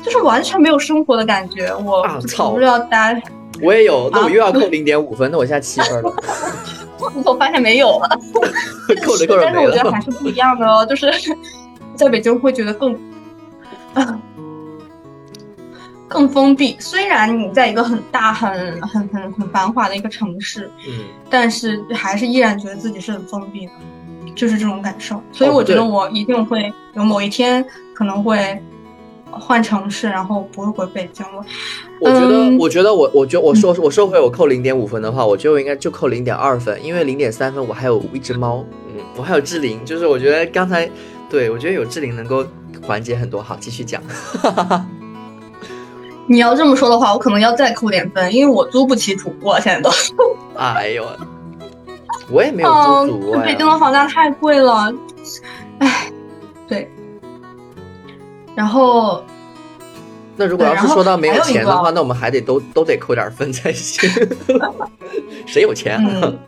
就是完全没有生活的感觉。我啊操不知道大家，我也有，那我啊又要扣零点五分，那我现在七分了，我发现没有了。扣着扣着没但是我觉得还。是不一样的哦，就是 在北京会觉得更，啊，更封闭。虽然你在一个很大、很很很很繁华的一个城市，嗯，但是还是依然觉得自己是很封闭的，就是这种感受。所以哦我觉得我一定会有某一天可能会换城市，然后不会回北京了。我觉得，嗯我觉得我，我觉得我说我收回我扣零点五分的话，我觉得我应该就扣零点二分，因为零点三分我还有一只猫，嗯，我还有志玲，就是我觉得刚才，对我觉得有志玲能够缓解很多。好，继续讲。你要这么说的话，我可能要再扣点分，因为我租不起主播，现在都。哎呦，我也没有嗯，租主啊呀、北京的房价太贵了，然后那如果要是说到没有钱的话，那我们还得都都得扣点分才行。谁有钱、啊？嗯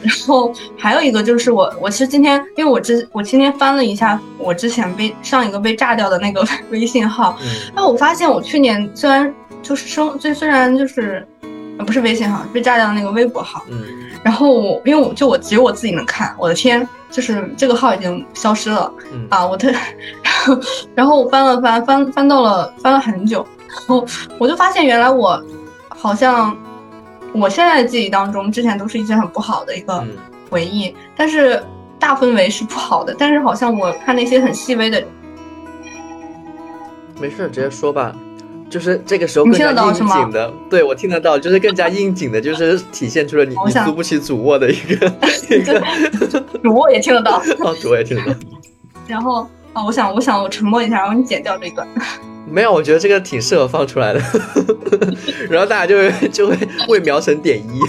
然后还有一个就是我，我其实今天，因为我之我今天翻了一下我之前被上一个被炸掉的那个 微信号，嗯那我发现我去年虽然就是生，就虽然就是呃不是微信号被炸掉的那个微博号，嗯然后我因为我就我只有我自己能看，我的天，就是这个号已经消失了。嗯啊，我特，然后然后我翻了翻翻翻到了翻了很久，然后我就发现原来我好像我现在的记忆当中，之前都是一些很不好的一个嗯回忆，但是大氛围是不好的，但是好像我看那些很细微的，没事，直接说吧。就是这个时候更加应听得到是吗景的，对我听得到，就是更加应景的，就是体现出了你你租不起主卧的一个一个。主卧也听得到。哦，主卧也听得到。然后啊，我想我想我沉默一下，然后你剪掉这一段。没有，我觉得这个挺适合放出来的，然后大家就会就会为苗神点一。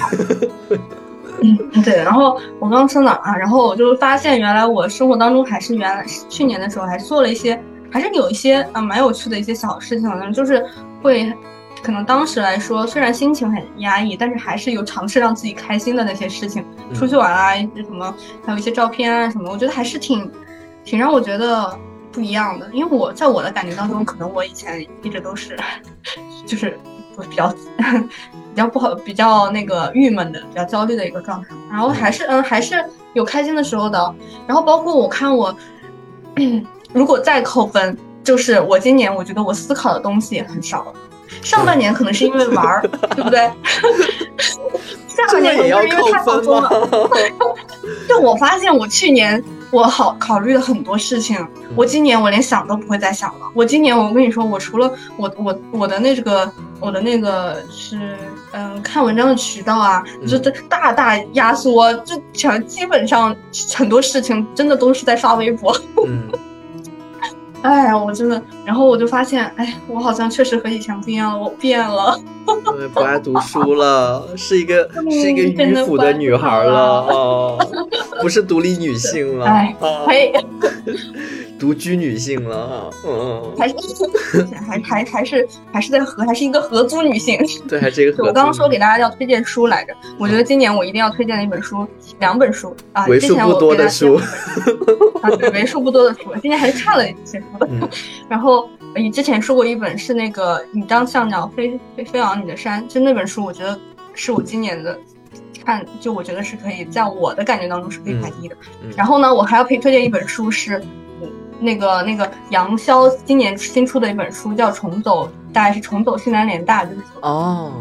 嗯，对。然后我刚刚说哪儿啊？然后我就发现原来我生活当中还是原来去年的时候还做了一些，还是有一些啊蛮有趣的一些小事情的，就是会。可能当时来说，虽然心情很压抑，但是还是有尝试让自己开心的那些事情，嗯出去玩啊，什么，还有一些照片啊什么，我觉得还是挺，挺让我觉得不一样的。因为我在我的感觉当中，可能我以前一直都是，就是比较比较不好、比较那个郁闷的、比较焦虑的一个状态。然后还是嗯，还是有开心的时候的。然后包括我看我，如果再扣分，就是我今年我觉得我思考的东西也很少了。上半年可能是因为玩儿，对不对？下半年可能是因为太扣分放松了。？就我发现我去年我好考虑了很多事情，我今年我连想都不会再想了。我今年我跟你说，我除了我我我的那个我的那个是嗯、看文章的渠道啊，就嗯这大大压缩，就全基本上很多事情真的都是在刷微博。嗯，哎呀，我真的，然后我就发现，哎，我好像确实和以前不一样了，我变了。对，不爱读书了，是一个 是一个迂腐的女孩了 哦，不是独立女性了，哎啊嘿，独居女性了，嗯，还是还还还是还是在合，还是一个合租女性。对，还是一个合我刚刚说给大家要推荐书来着，我觉得今年我一定要推荐的一本书，两本书啊，为数不多的书啊，对，为数不多的书，今年还是看了一些书然后你之前说过一本是那个“你当像鸟飞飞飞往你的山”，就那本书，我觉得是我今年的看，就我觉得是可以在我的感觉当中是可以排第一的。嗯然后呢，我还要可以推荐一本书是，嗯那个那个杨潇今年新出的一本书叫《重走》，大概是重走西南联大，就是说哦，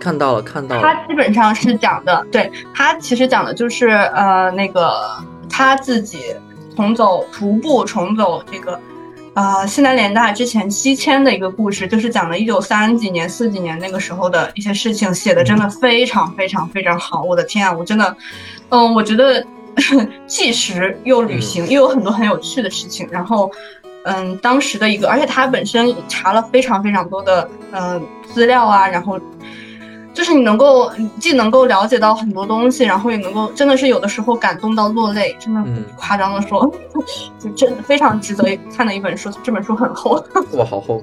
看到了，看到了他了，基本上是讲的，对他其实讲的就是呃那个他自己重走徒步重走这个呃西南联大之前西迁的一个故事，就是讲了一九三几年四几年那个时候的一些事情，写的真的非常非常非常好，我的天啊，我真的，嗯，我觉得 纪实又旅行，又有很多很有趣的事情，然后嗯，当时的一个，而且他本身查了非常非常多的呃资料啊，然后就是你能够既能够了解到很多东西，然后也能够真的是有的时候感动到落泪，真的夸张的说，就真的非常值得看的一本书。这本书很厚，哇，好厚，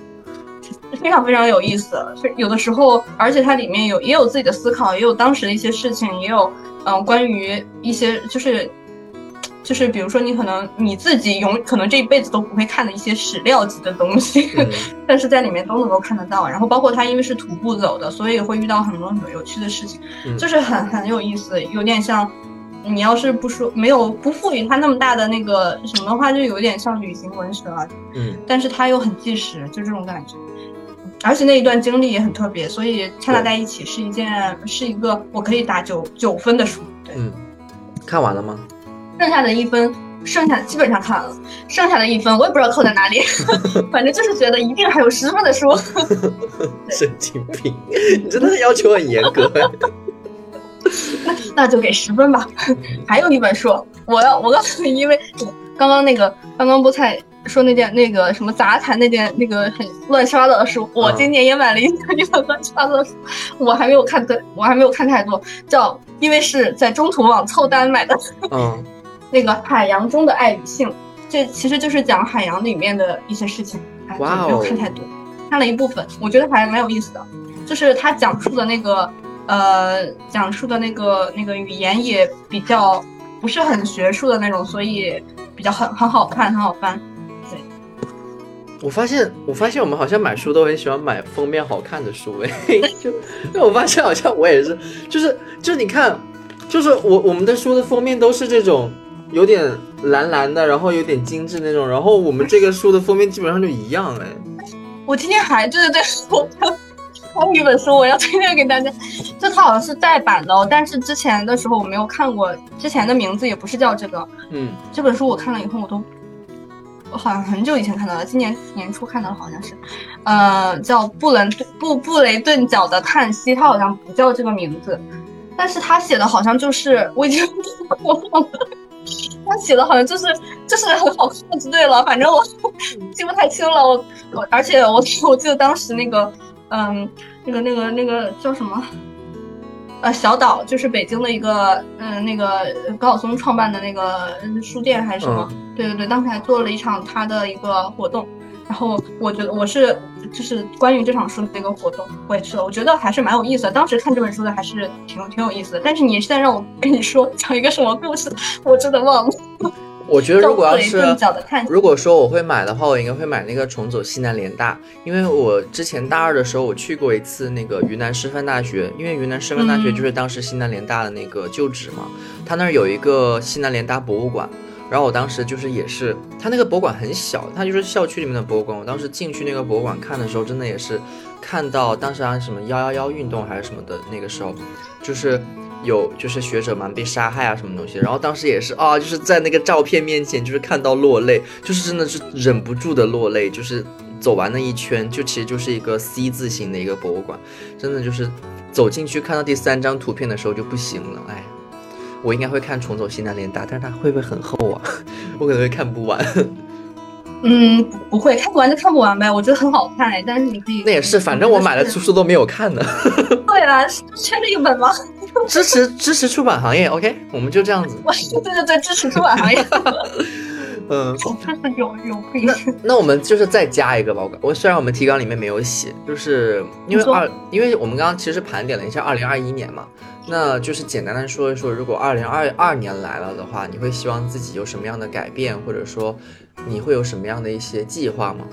非常非常有意思。有的时候，而且它里面有也有自己的思考，也有当时的一些事情，也有嗯关于一些就是。就是比如说，你可能你自己永可能这一辈子都不会看的一些史料级的东西，但是在里面都能够看得到。然后包括他因为是徒步走的，所以会遇到很多很多有趣的事情，就是很很有意思。有点像你要是不说没有不赋予他那么大的那个什么的话，就有点像旅行文学了。嗯，但是它又很纪实，就这种感觉。而且那一段经历也很特别，所以掺杂在一起是一件是一个我可以打九九分的书。对，嗯，看完了吗？剩下的一分，剩下基本上看了，剩下的一分我也不知道扣在哪里，反正就是觉得一定还有十分的书。神经病，你真的要求很严格。那 那就给十分吧。还有一本书，我要我告诉你，因为刚刚那个刚刚菠菜说那件那个什么杂谈那件那个很乱七八糟的书，我今年也买了一本一本乱七八糟的书，我还没有看的，我还没有看太多，叫因为是在中途网凑单买的。嗯。那个海洋中的爱与性，这其实就是讲海洋里面的一些事情。哇哦！没有看太多，看了一部分，我觉得还蛮有意思的。就是他讲述的那个，呃，讲述的那个那个语言也比较不是很学术的那种，所以比较很很好看，很好翻。对。我发现，我发现我们好像买书都很喜欢买封面好看的书，哎，就，因为我发现好像我也是，就是就是你看，就是我我们的书的封面都是这种。有点蓝蓝的，然后有点精致那种，然后我们这个书的封面基本上就一样哎。我今天还对对对，我还有一本书我要推荐给大家，就它好像是再版的，哦，但是之前的时候我没有看过，之前的名字也不是叫这个。嗯，这本书我看了以后我都，我好像很久以前看到了，今年年初看到的好像是，呃，叫布伦布布雷顿角的叹息，它好像不叫这个名字，但是他写的好像就是我已经我忘了。他写的好像就是就是很好看就对了，反正我记不太清了。我我而且我我记得当时那个嗯那个那个那个叫什么呃小岛，就是北京的一个嗯那个高晓松创办的那个书店还是什么？对对对，当时还做了一场他的一个活动。然后我觉得我是就是关于这场书的那个活动，我也去了，我觉得还是蛮有意思的。当时看这本书的还是挺挺有意思的。但是你现在让我跟你说讲一个什么故事，我真的忘了。我觉得如果要是如果说我会买的话，我应该会买那个重走西南联大，因为我之前大二的时候我去过一次那个云南师范大学，因为云南师范大学就是当时西南联大的那个旧址嘛，他那儿有一个西南联大博物馆。然后我当时就是也是，他那个博物馆很小，他就是校区里面的博物馆。我当时进去那个博物馆看的时候，真的也是看到当时啊什么幺幺幺运动还是什么的那个时候，就是有就是学者们被杀害啊什么东西。然后当时也是啊，就是在那个照片面前就是看到落泪，就是真的是忍不住的落泪。就是走完那一圈，就其实就是一个 C 字形的一个博物馆，真的就是走进去看到第三张图片的时候就不行了，哎。我应该会看《重走西南联大》，但是它会不会很厚啊？我可能会看不完。嗯，不会，看不完就看不完呗。我觉得很好看哎，但是你可以。那也是，反正我买了书书都没有看呢。对啊，缺了一本吗？支持支持出版行业，OK，我们就这样子。对对对，支持出版行业。嗯，就是有有那那我们就是再加一个吧。我虽然我们提纲里面没有写，就是因为二，因为我们刚刚其实盘点了一下二零二一年嘛。那就是简单的说一说，如果二零二二年来了的话，你会希望自己有什么样的改变，或者说你会有什么样的一些计划吗？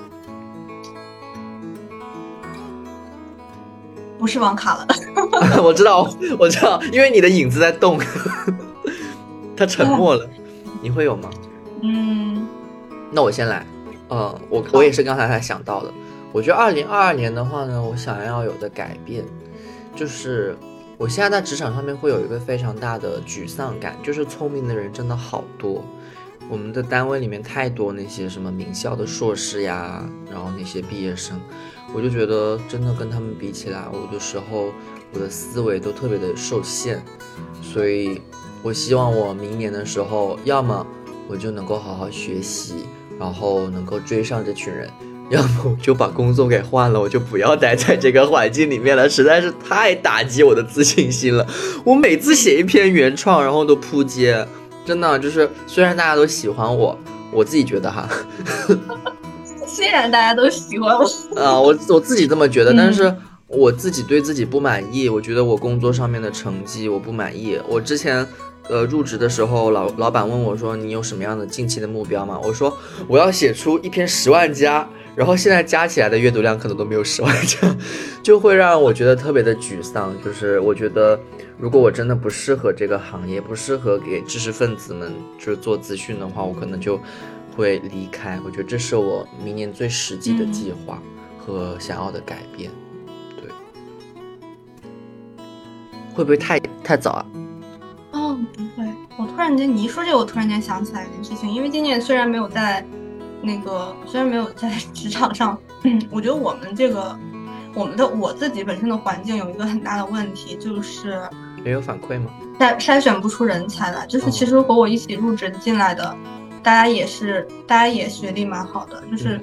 不是网卡了，我知道，我知道，因为你的影子在动，他沉默了，你会有吗？嗯，那我先来，嗯，我我也是刚才才想到的，我觉得二零二二年的话呢，我想要有的改变就是。我现在在职场上面会有一个非常大的沮丧感，就是聪明的人真的好多，我们的单位里面太多那些什么名校的硕士呀，然后那些毕业生，我就觉得真的跟他们比起来，我的时候我的思维都特别的受限，所以我希望我明年的时候，要么我就能够好好学习，然后能够追上这群人，要么我就把工作给换了，我就不要待在这个环境里面了，实在是太打击我的自信心了。我每次写一篇原创，然后都扑街，真的就是虽然大家都喜欢我，我自己觉得哈。虽然大家都喜欢我，啊，我我自己这么觉得，但是我自己对自己不满意。我觉得我工作上面的成绩我不满意。我之前，呃，入职的时候，老老板问我说：“你有什么样的近期的目标吗？”我说：“我要写出一篇十万加。”然后现在加起来的阅读量可能都没有十万加，就会让我觉得特别的沮丧。就是我觉得，如果我真的不适合这个行业，不适合给知识分子们就是做资讯的话，我可能就。会离开，我觉得这是我明年最实际的计划和想要的改变。对，会不会太太早啊？哦，不会。我突然间你一说这个，我突然间想起来一件事情，因为今年虽然没有在那个，虽然没有在职场上，我觉得我们这个我们的我自己本身的环境有一个很大的问题，就是没有反馈吗？筛筛选不出人才来，就是其实和我一起入职进来的。大家也是，大家也学历蛮好的，就是，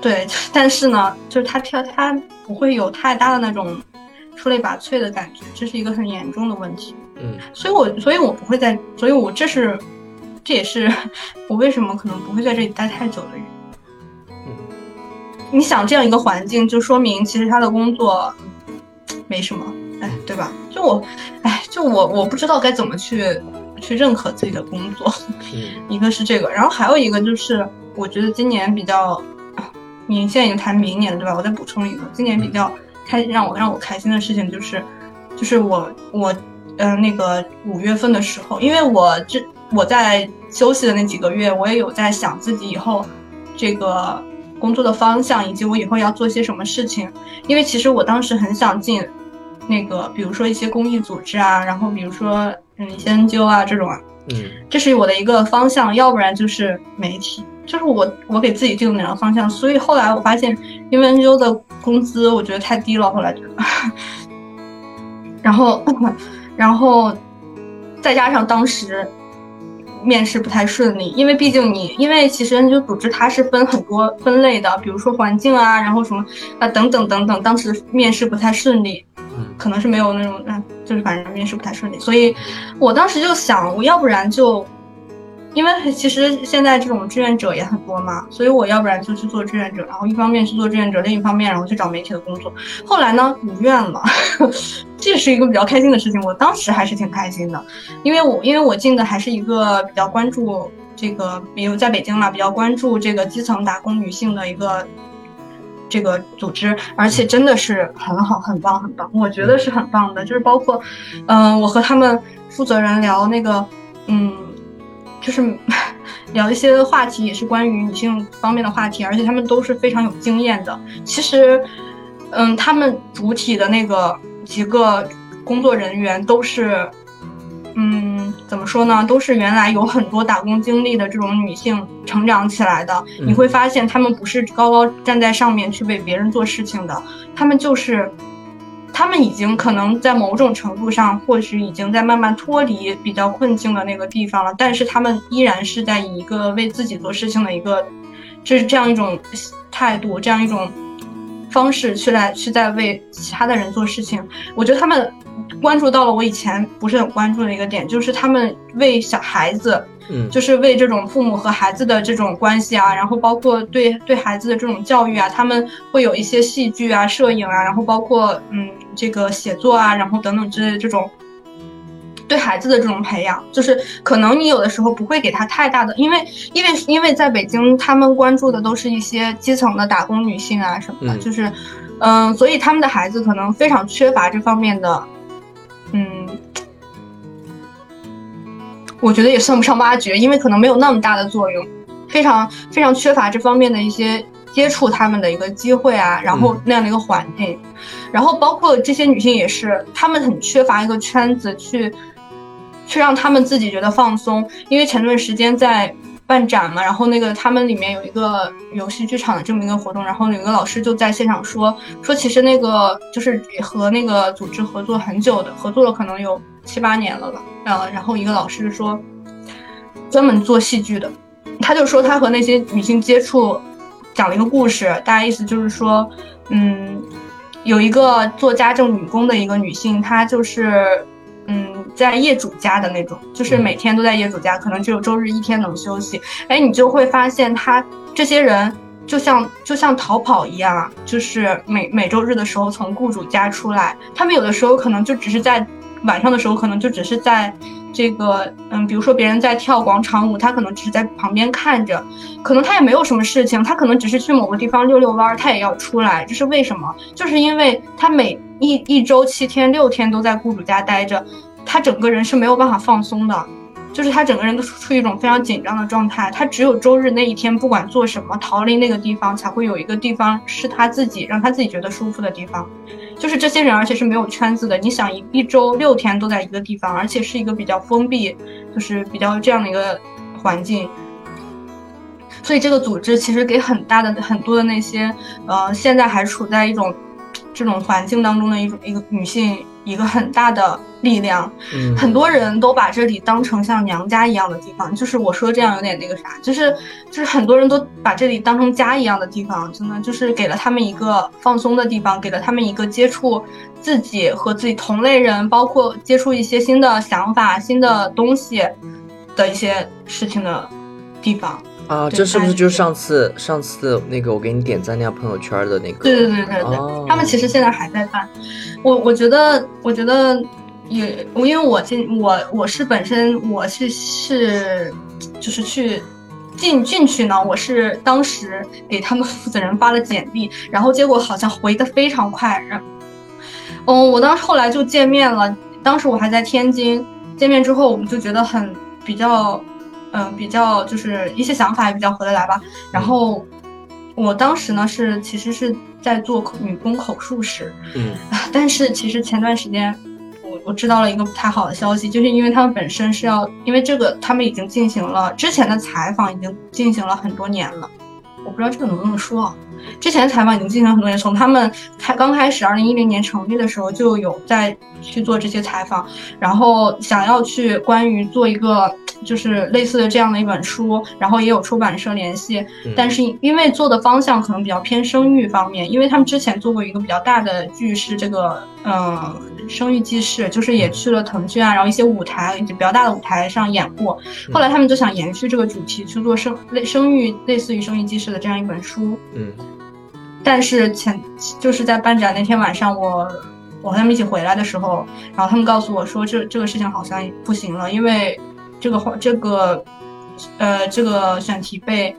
对，但是呢，就是他挑他不会有太大的那种出类拔萃的感觉，这是一个很严重的问题。嗯，所以我所以我不会在，所以我这是，这也是我为什么可能不会在这里待太久的原因。嗯，你想这样一个环境，就说明其实他的工作没什么，哎，对吧？就我，哎，就我我不知道该怎么去。去认可自己的工作，一个是这个，然后还有一个就是，我觉得今年比较，你现在已经谈明年了，对吧？我再补充一个，今年比较开让我让我开心的事情就是，就是我我嗯那个五月份的时候，因为我这我在休息的那几个月，我也有在想自己以后这个工作的方向，以及我以后要做些什么事情，因为其实我当时很想进那个，比如说一些公益组织啊，然后比如说嗯。一些 NGO 啊，这种啊，嗯，这是我的一个方向，要不然就是媒体，就是我我给自己定的两个方向。所以后来我发现，因为 NGO 的工资我觉得太低了，后来觉得，然后，然后再加上当时面试不太顺利，因为毕竟你，因为其实 NGO 组织它是分很多分类的，比如说环境啊，然后什么啊等等等等，当时面试不太顺利。可能是没有那种，嗯，就是反正面试不太顺利，所以我当时就想，我要不然就，因为其实现在这种志愿者也很多嘛，所以我要不然就去做志愿者，然后一方面去做志愿者，另一方面然后去找媒体的工作。后来呢，如愿了，这是一个比较开心的事情。我当时还是挺开心的，因为我因为我进的还是一个比较关注这个，比如在北京嘛，比较关注这个基层打工女性的一个。这个组织，而且真的是很好，很棒，很棒，我觉得是很棒的。就是包括，嗯，我和他们负责人聊那个，嗯，就是 聊一些话题，也是关于女性方面的话题，而且他们都是非常有经验的。其实，嗯，他们主体的那个几个工作人员都是。嗯，怎么说呢？都是原来有很多打工经历的这种女性成长起来的。你会发现，他们不是高高站在上面去为别人做事情的，他们就是，他们已经可能在某种程度上，或许已经在慢慢脱离比较困境的那个地方了。但是他们依然是在以一个为自己做事情的一个，就是这样一种态度，这样一种方式去来去在为其他的人做事情。我觉得他们。关注到了我以前不是很关注的一个点，就是他们为小孩子，嗯，就是为这种父母和孩子的这种关系啊，然后包括对对孩子的这种教育啊，他们会有一些戏剧啊、摄影啊，然后包括嗯这个写作啊，然后等等之类的这种对孩子的这种培养，就是可能你有的时候不会给他太大的，因为因为因为在北京，他们关注的都是一些基层的打工女性啊什么的，就是嗯，所以他们的孩子可能非常缺乏这方面的。嗯，我觉得也算不上挖掘，因为可能没有那么大的作用，非常非常缺乏这方面的一些接触他们的一个机会啊，然后那样的一个环境，然后包括这些女性也是，她们很缺乏一个圈子去，去让她们自己觉得放松，因为前段时间在。办展嘛，然后那个他们里面有一个游戏剧场的这么一个活动，然后有一个老师就在现场说说，其实那个就是和那个组织合作很久的，合作了可能有七八年了吧。呃，然后一个老师说，专门做戏剧的，他就说他和那些女性接触，讲了一个故事，大概意思就是说，嗯，有一个做家政女工的一个女性，她就是，嗯，在业主家的那种，就是每天都在业主家，可能只有周日一天能休息。哎，你就会发现他这些人就像就像逃跑一样啊，就是每每周日的时候从雇主家出来，他们有的时候可能就只是在晚上的时候，可能就只是在这个嗯，比如说别人在跳广场舞，他可能只是在旁边看着，可能他也没有什么事情，他可能只是去某个地方遛遛弯儿，他也要出来，这是为什么？就是因为他每一一周七天六天都在雇主家待着，他整个人是没有办法放松的。就是他整个人都处于一种非常紧张的状态，他只有周日那一天，不管做什么，逃离那个地方，才会有一个地方是他自己让他自己觉得舒服的地方。就是这些人，而且是没有圈子的。你想一一周六天都在一个地方，而且是一个比较封闭，就是比较这样的一个环境。所以这个组织其实给很大的很多的那些呃，现在还处在一种这种环境当中的一种一个女性一个很大的力量。嗯，很多人都把这里当成像娘家一样的地方，就是我说这样有点那个啥，就是就是很多人都把这里当成家一样的地方，真的就是给了他们一个放松的地方，给了他们一个接触自己和自己同类人，包括接触一些新的想法、新的东西的一些事情的地方。啊，这是不是就是上次上次那个我给你点赞那条朋友圈的那个？对对对对对，哦他们其实现在还在办。我我觉得，我觉得也，我因为我进我我是本身我是是就是去进进去呢，我是当时给他们负责人发了简历，然后结果好像回的非常快，然嗯，我当时后来就见面了，当时我还在天津，见面之后我们就觉得很比较。嗯，比较就是一些想法也比较合得来吧。然后我当时呢是其实是在做女工口述史，嗯 但是其实前段时间我我知道了一个不太好的消息，就是因为他们本身是要，因为这个他们已经进行了之前的采访，已经进行了很多年了。我不知道这个能不能说啊？之前采访已经进行了很多年，从他们开刚开始二零一零年成立的时候就有在去做这些采访，然后想要去关于做一个就是类似的这样的一本书，然后也有出版社联系，嗯。但是因为做的方向可能比较偏生育方面，因为他们之前做过一个比较大的剧是这个，嗯，生育记事，就是也去了腾讯啊，然后一些舞台以及比较大的舞台上演过。后来他们就想延续这个主题去做生类生育类似于生育记事的这样一本书，嗯但是前就是在办展那天晚上我。我和他们一起回来的时候，然后他们告诉我说这这个事情好像不行了，因为这个话这个呃这个选题被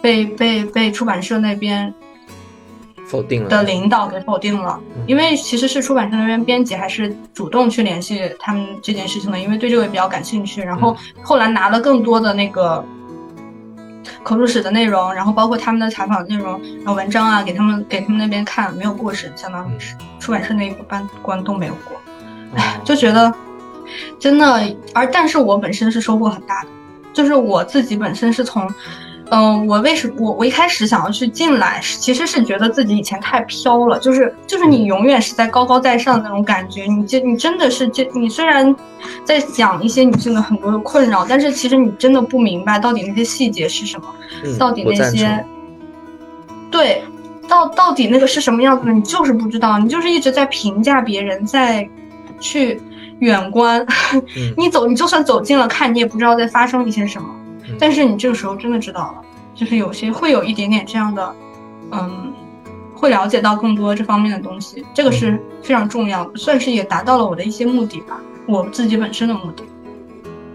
被被被出版社那边否定了的领导给否定了，因为其实是出版社那边编辑还是主动去联系他们这件事情的，因为对这个也比较感兴趣。然后后来拿了更多的那个口述史的内容，然后包括他们的采访内容，然后文章啊，给他们给他们那边看，没有过审，相当于是出版社那一关关都没有过。哎，就觉得真的，而但是我本身是收获很大的，就是我自己本身是从。嗯，我为什么我我一开始想要去进来，其实是觉得自己以前太飘了，就是就是你永远是在高高在上的那种感觉，你这你真的是这你虽然在讲一些女性的很多的困扰，但是其实你真的不明白到底那些细节是什么，嗯到底那些对，到到底那个是什么样子的，你就是不知道，你就是一直在评价别人，在去远观，嗯 你走你就算走近了看，你也不知道在发生一些什么。嗯但是你这个时候真的知道了，就是有些会有一点点这样的，嗯，会了解到更多这方面的东西，这个是非常重要的，算是也达到了我的一些目的吧，我自己本身的目的。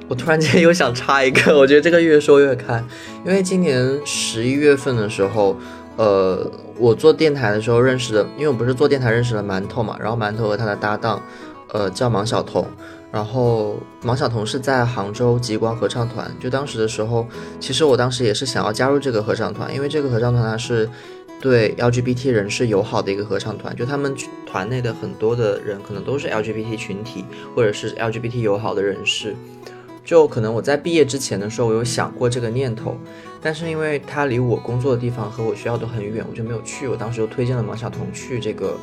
我突然间又想插一个，我觉得这个越说越开，因为今年十一月份的时候，呃，我做电台的时候认识的，因为我不是做电台认识了馒头嘛，然后馒头和他的搭档，呃，叫芒晓彤，然后芒晓彤是在杭州极光合唱团，就当时的时候，其实我当时也是想要加入这个合唱团，因为这个合唱团它是对 LGBT 人士友好的一个合唱团，就他们团内的很多的人可能都是 LGBT 群体或者是 LGBT 友好的人士。就可能我在毕业之前的时候，我有想过这个念头，但是因为它离我工作的地方和我学校都很远，我就没有去。我当时就推荐了王晓彤去这个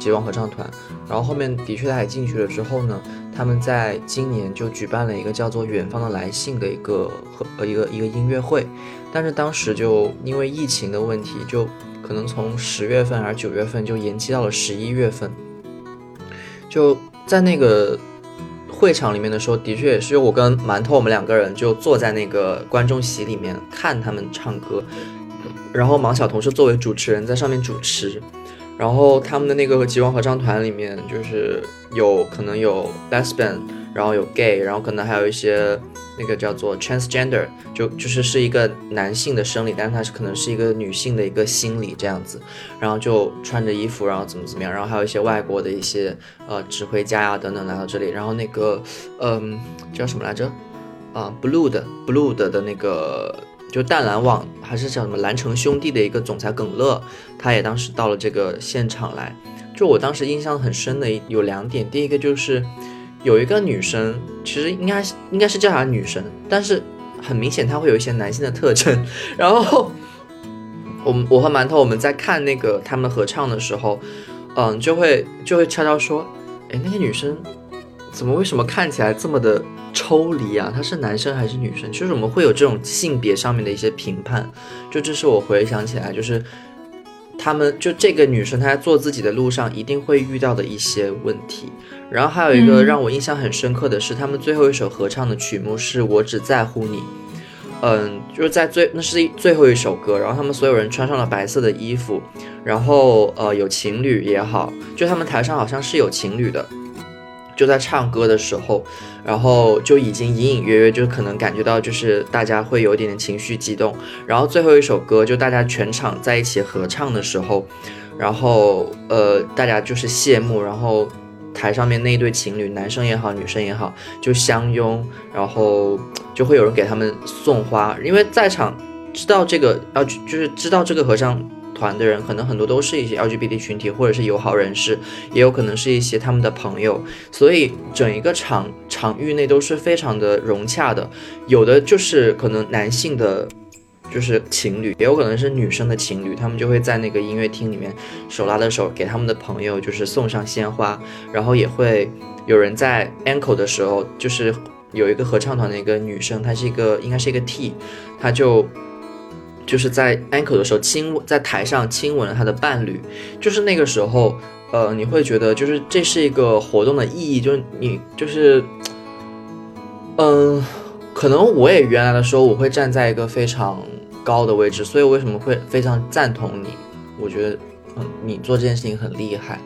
极光合唱团，然后后面的确他也进去了之后呢，他们在今年就举办了一个叫做《远方的来信》的一个和呃一个一个音乐会，但是当时就因为疫情的问题，就可能从十月份还是九月份就延期到了十一月份，就在那个。会场里面的时候，的确也是我跟馒头，我们两个人就坐在那个观众席里面看他们唱歌，然后芒晓彤是作为主持人在上面主持，然后他们的那个极光合唱团里面就是有可能有 lesbian，然后有 gay，然后可能还有一些。那个叫做 transgender，就就是是一个男性的生理，但是他是可能是一个女性的一个心理这样子，然后就穿着衣服，然后怎么怎么样，然后还有一些外国的一些呃指挥家呀等等来到这里，然后那个嗯叫什么来着啊 blue 的 blue 的的那个就淡蓝网还是叫什么蓝城兄弟的一个总裁耿乐，他也当时到了这个现场来，就我当时印象很深的有两点，第一个就是。有一个女生，其实应该应该是叫她女生，但是很明显她会有一些男性的特征。然后，我们我和馒头我们在看那个他们合唱的时候，嗯，就会就会悄悄说，哎，那个女生怎么为什么看起来这么的抽离啊？他是男生还是女生？就是我们会有这种性别上面的一些评判。就这是我回想起来，就是他们就这个女生她在做自己的路上一定会遇到的一些问题。然后还有一个让我印象很深刻的是，他们最后一首合唱的曲目是我只在乎你，嗯，就是在最那是最后一首歌，然后他们所有人穿上了白色的衣服，然后呃有情侣也好，就他们台上好像是有情侣的，就在唱歌的时候，然后就已经隐隐约约就可能感觉到就是大家会有点点情绪激动，然后最后一首歌就大家全场在一起合唱的时候，然后呃大家就是谢幕，然后。台上面那一对情侣，男生也好，女生也好，就相拥，然后就会有人给他们送花，因为在场知道这个要就是知道这个合唱团的人，可能很多都是一些 LGBT 群体或者是友好人士，也有可能是一些他们的朋友，所以整一个场场域内都是非常的融洽的，有的就是可能男性的。就是情侣，也有可能是女生的情侣，他们就会在那个音乐厅里面手拉着手，给他们的朋友就是送上鲜花，然后也会有人在 ankle 的时候，就是有一个合唱团的一个女生，她是一个应该是一个 T，她就就是在 ankle 的时候亲在台上亲吻了他的伴侣，就是那个时候，呃，你会觉得就是这是一个活动的意义，就是你就是，嗯，可能我也原来的时候我会站在一个非常。高的位置，所以我为什么会非常赞同你？我觉得，嗯，你做这件事情很厉害。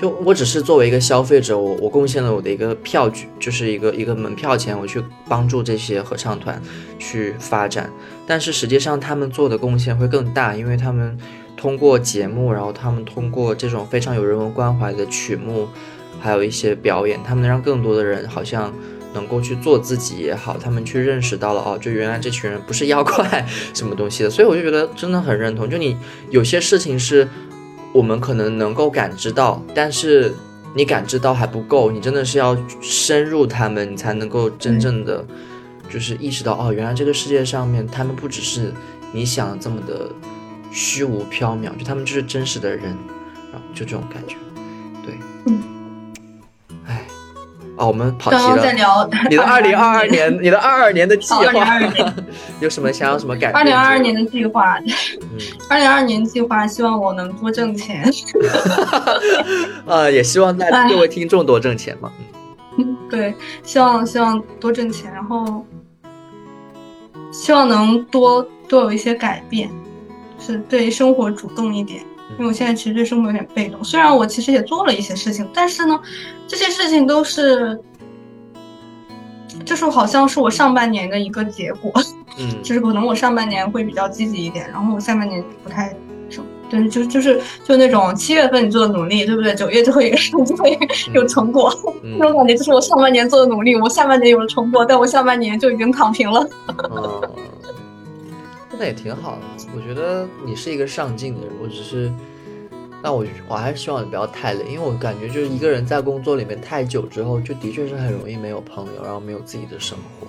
就我只是作为一个消费者，我我贡献了我的一个票据，就是一个一个门票钱，我去帮助这些合唱团去发展。但是实际上他们做的贡献会更大，因为他们通过节目，然后他们通过这种非常有人文关怀的曲目，还有一些表演，他们让更多的人好像。能够去做自己也好，他们去认识到了哦，就原来这群人不是妖怪 什么东西的，所以我就觉得真的很认同。就你有些事情是我们可能能够感知到，但是你感知到还不够，你真的是要深入他们，你才能够真正的就是意识到哦，原来这个世界上面他们不只是你想的这么的虚无缥缈，就他们就是真实的人，然后就这种感觉，对，嗯。哦，我们跑题了。刚刚在聊 你的二零二二年，你的二二年的计划，有什么想要什么改变？二零二二年的计划，二零二二年 计划，希望我能多挣钱。呃，也希望在各位听众多挣钱嘛。嗯，对，希望希望多挣钱，然后希望能多多有一些改变，是对生活主动一点。因为我现在其实对生活有点被动，虽然我其实也做了一些事情，但是呢，这些事情都是，就是好像是我上半年的一个结果，嗯，就是可能我上半年会比较积极一点，然后我下半年不太什么，对，就就是就那种七月份你做的努力，对不对？九月就会 就会有成果，那种感觉就是我上半年做的努力，我下半年有了成果，但我下半年就已经躺平了。那也挺好的，我觉得你是一个上进的人，我只是那我我还是希望你不要太累，因为我感觉就是一个人在工作里面太久之后，就的确是很容易没有朋友，然后没有自己的生活。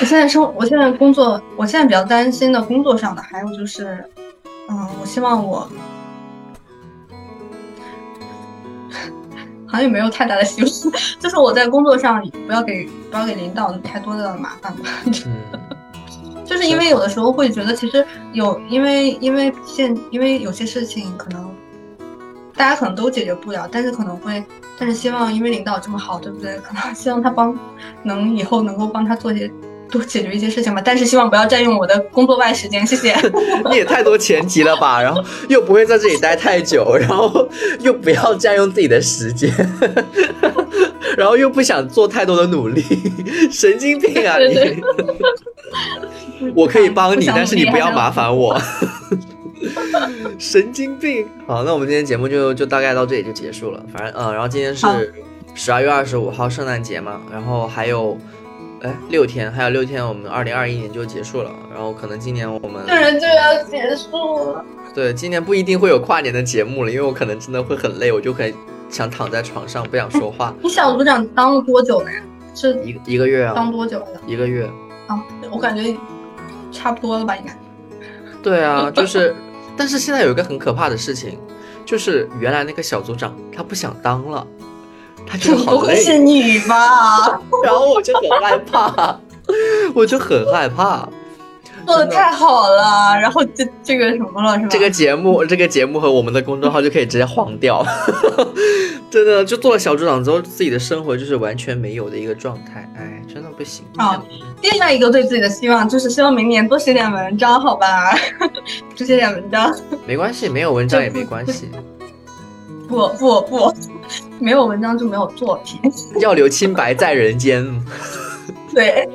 我现在生，我现在工作，我现在比较担心的工作上的，还有就是，嗯，我希望我，好像也没有太大的希望，就是我在工作上不要给不要给领导太多的麻烦吧。嗯，就是因为有的时候会觉得，其实有因为因为现因为有些事情可能大家可能都解决不了，但是可能会，但是希望因为领导这么好，对不对？可能希望他帮能以后能够帮他做些多解决一些事情吧。但是希望不要占用我的工作外时间，谢谢。你也太多前提了吧？然后又不会在这里待太久，然后又不要占用自己的时间，然后又不想做太多的努力，神经病啊对对你！我可以帮你，但是你不要麻烦我。神经病。好，那我们今天节目就就大概到这里就结束了。反正嗯，然后今天是十二月二十五号圣诞节嘛，然后还有哎六天，还有六天我们二零二一年就结束了。然后可能今年我们突然就要结束了，对今年不一定会有跨年的节目了，因为我可能真的会很累，我就很想躺在床上不想说话。你小组长当了多久了呀？是一个一个月啊，当多久了？一个月。啊，我感觉差不多了吧，应该。对啊，就是，但是现在有一个很可怕的事情，就是原来那个小组长他不想当了，他觉得好累，会是你吧？然后我就很害怕，我就很害怕。做的太好了，然后这这个什么了是吧？这个节目，这个节目和我们的公众号就可以直接黄掉，真的，就做了小组长之后，自己的生活就是完全没有的一个状态，哎，真的不行。好另外一个对自己的希望就是希望明年多写点文章，好吧？多写点文章。没关系，没有文章也没关系，不不不，没有文章就没有作品。要留清白在人间。对，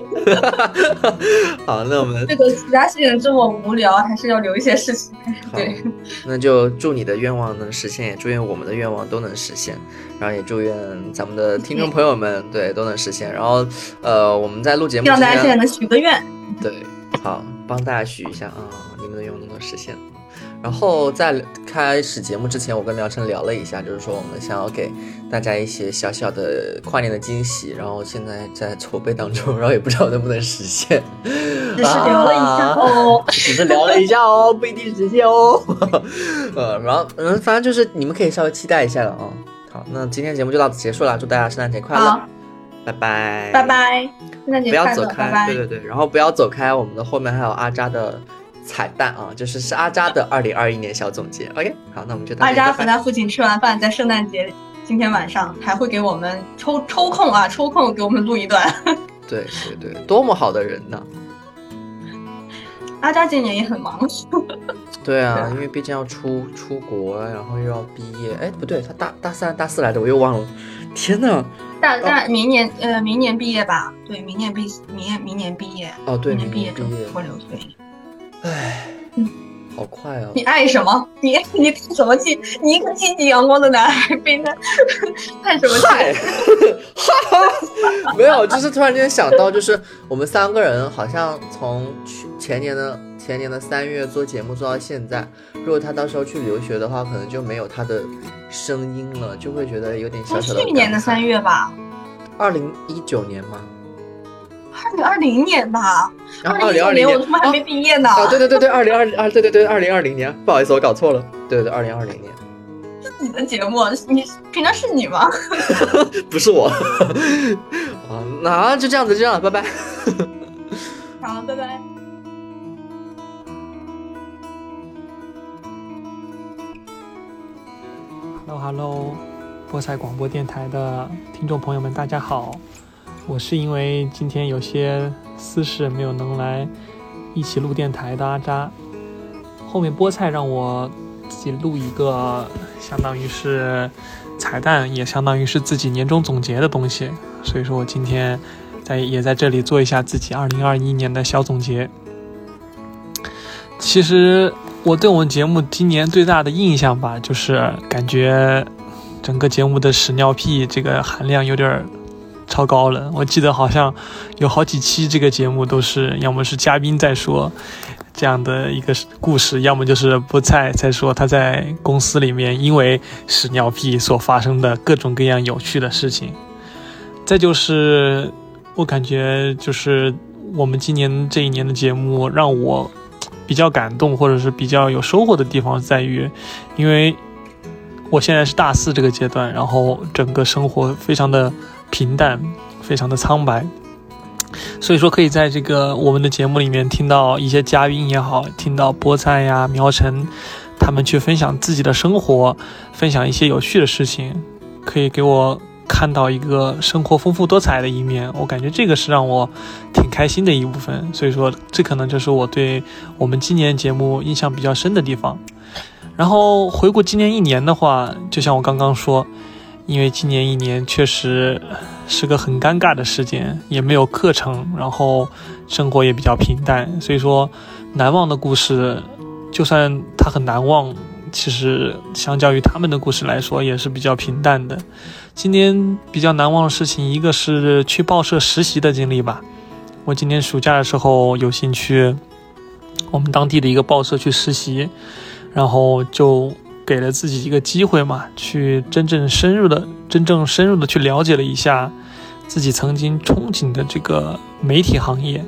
好，那我们这个其他事情这么无聊，还是要留一些事情。对，那就祝你的愿望能实现，也祝愿我们的愿望都能实现，然后也祝愿咱们的听众朋友们对都能实现。然后，呃，我们在录节目之希望大家现在前，能许个愿。对，好，帮大家许一下啊，你们的愿望都能实现。然后在开始节目之前，我跟廖晨聊了一下，就是说我们想要给大家一些小小的跨年的惊喜，然后现在在筹备当中，然后也不知道能不能实现。只是聊了一下哦。只是聊了一下哦，不一定实现哦。呃，然后嗯，反正就是你们可以稍微期待一下了啊、好，那今天节目就到此结束了，祝大家圣诞节快乐，，拜拜，拜。拜，圣诞节不要快乐，走开，拜拜。对对对，然后不要走开，我们的后面还有阿扎的彩蛋啊，就是是阿扎的二零二一年小总结。OK，好，那我们就到阿扎和他父亲吃完饭，在圣诞节今天晚上还会给我们抽抽空啊，抽空给我们录一段。对对对，多么好的人呢！阿扎今年也很忙，对啊，因为毕竟要出出国，然后又要毕业。哎，不对，他大大三、大四来的，我又忘了。天呐！大大明年呃明年毕业吧？对，明年毕明年明年毕业，哦，对，明明年毕业就年毕业。唉嗯，好快啊！你爱什么？你你叹什么气？你一个积极阳光的男孩被他叹 什么，气？哈哈，没有，就是突然间想到，就是我们三个人好像从去前年的前年的三月做节目做到现在，如果他到时候去留学的话，可能就没有他的声音了，就会觉得有点小小的。去年的三，月吧，二零一九年吗？二零二零年吧，二二零二零年我他妈还没毕业呢。啊，对对对对，二零二二，对对对，二零二零年，不好意思，我搞错了，对对对，二零二零年，你的节目，你平常是你吗？不是我。啊，那就这样子，就这样，拜拜。好，拜拜。Hello Hello，菠菜广播电台的听众朋友们，大家好。我是因为今天有些私事没有能来一起录电台的阿扎，后面菠菜让我自己录一个，相当于是彩蛋，也相当于是自己年终总结的东西，所以说我今天在也在这里做一下自己二零二一年的小总结。其实我对我们节目今年最大的印象吧，就是感觉整个节目的屎尿屁这个含量有点超高了。我记得好像有好几期这个节目都是要么是嘉宾在说，这样的一个故事，要么就是菠菜在说他在公司里面因为屎尿屁所发生的各种各样有趣的事情。再就是我感觉就是我们今年这一年的节目让我比较感动，或者是比较有收获的地方在于，因为我现在是大四这个阶段，然后整个生活非常的平淡，非常的苍白。所以说，可以在这个我们的节目里面听到一些嘉宾也好，听到菠菜呀、苗晨他们去分享自己的生活，分享一些有趣的事情，可以给我看到一个生活丰富多彩的一面。我感觉这个是让我挺开心的一部分。所以说，这可能就是我对我们今年节目印象比较深的地方。然后回顾今年一年的话，就像我刚刚说。因为今年一年确实是个很尴尬的时间，也没有课程，然后生活也比较平淡，所以说难忘的故事，就算它很难忘，其实相较于他们的故事来说也是比较平淡的。今年比较难忘的事情，一个是去报社实习的经历吧。我今年暑假的时候有幸去我们当地的一个报社去实习，然后就。给了自己一个机会嘛，去真正深入的、真正深入的去了解了一下自己曾经憧憬的这个媒体行业，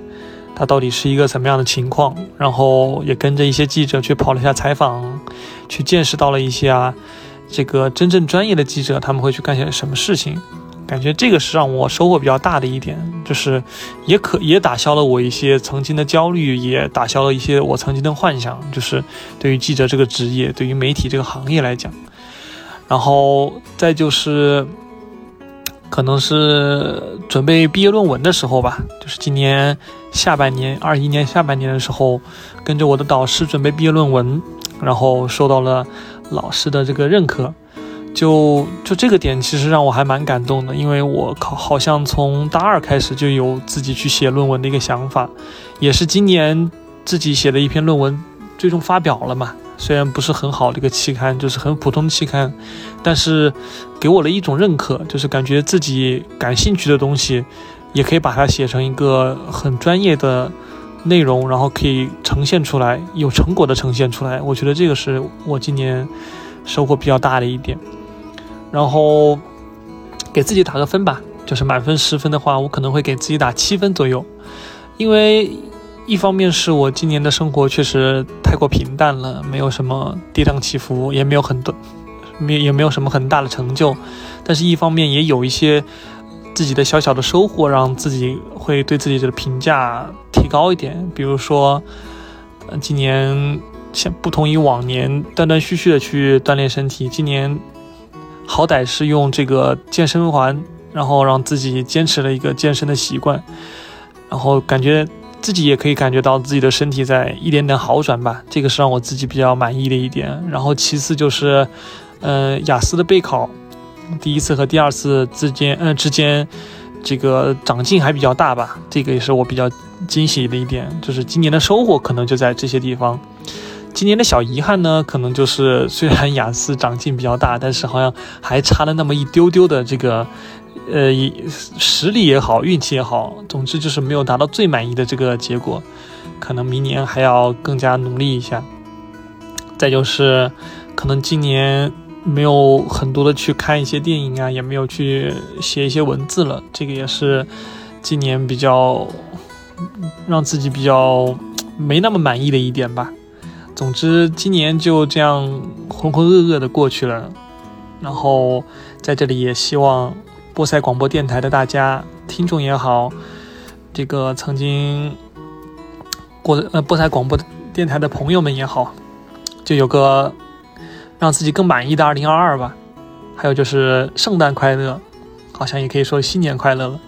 它到底是一个怎么样的情况。然后也跟着一些记者去跑了一下采访，去见识到了一下，这个真正专业的记者他们会去干些什么事情。感觉这个是让我收获比较大的一点，就是也可也打消了我一些曾经的焦虑，也打消了一些我曾经的幻想。就是对于记者这个职业，对于媒体这个行业来讲，然后再就是，可能是准备毕业论文的时候吧，就是今年下半年二一年下半年的时候，跟着我的导师准备毕业论文，然后受到了老师的这个认可。就就这个点，其实让我还蛮感动的，因为我靠，好像从大二开始就有自己去写论文的一个想法，也是今年自己写的一篇论文，最终发表了嘛。虽然不是很好的一个期刊，就是很普通的期刊，但是给我了一种认可，就是感觉自己感兴趣的东西，也可以把它写成一个很专业的内容，然后可以呈现出来，有成果的呈现出来。我觉得这个是我今年收获比较大的一点。然后给自己打个分吧，就是满分十分的话，我可能会给自己打七分左右，因为一方面是我今年的生活确实太过平淡了，没有什么跌宕起伏，也没有很多，没也没有什么很大的成就，但是一方面也有一些自己的小小的收获，让自己会对自己的评价提高一点。比如说，今年像不同于往年断断续续的去锻炼身体，今年。好歹是用这个健身环，然后让自己坚持了一个健身的习惯，然后感觉自己也可以感觉到自己的身体在一点点好转吧，这个是让我自己比较满意的一点。然后其次就是，呃，雅思的备考，第一次和第二次之间，嗯，之间这个长进还比较大吧，这个也是我比较惊喜的一点，就是今年的收获可能就在这些地方。今年的小遗憾呢，可能就是虽然雅思长进比较大，但是好像还差了那么一丢丢的这个，呃，实力也好，运气也好，总之就是没有达到最满意的这个结果，可能明年还要更加努力一下。再就是，可能今年没有很多的去看一些电影啊，也没有去写一些文字了，这个也是今年比较让自己比较没那么满意的一点吧。总之，今年就这样浑浑噩噩的过去了。然后，在这里也希望波塞广播电台的大家听众也好，这个曾经过呃波塞广播电台的朋友们也好，就有个让自己更满意的二零二二吧。还有就是圣诞快乐，好像也可以说新年快乐了。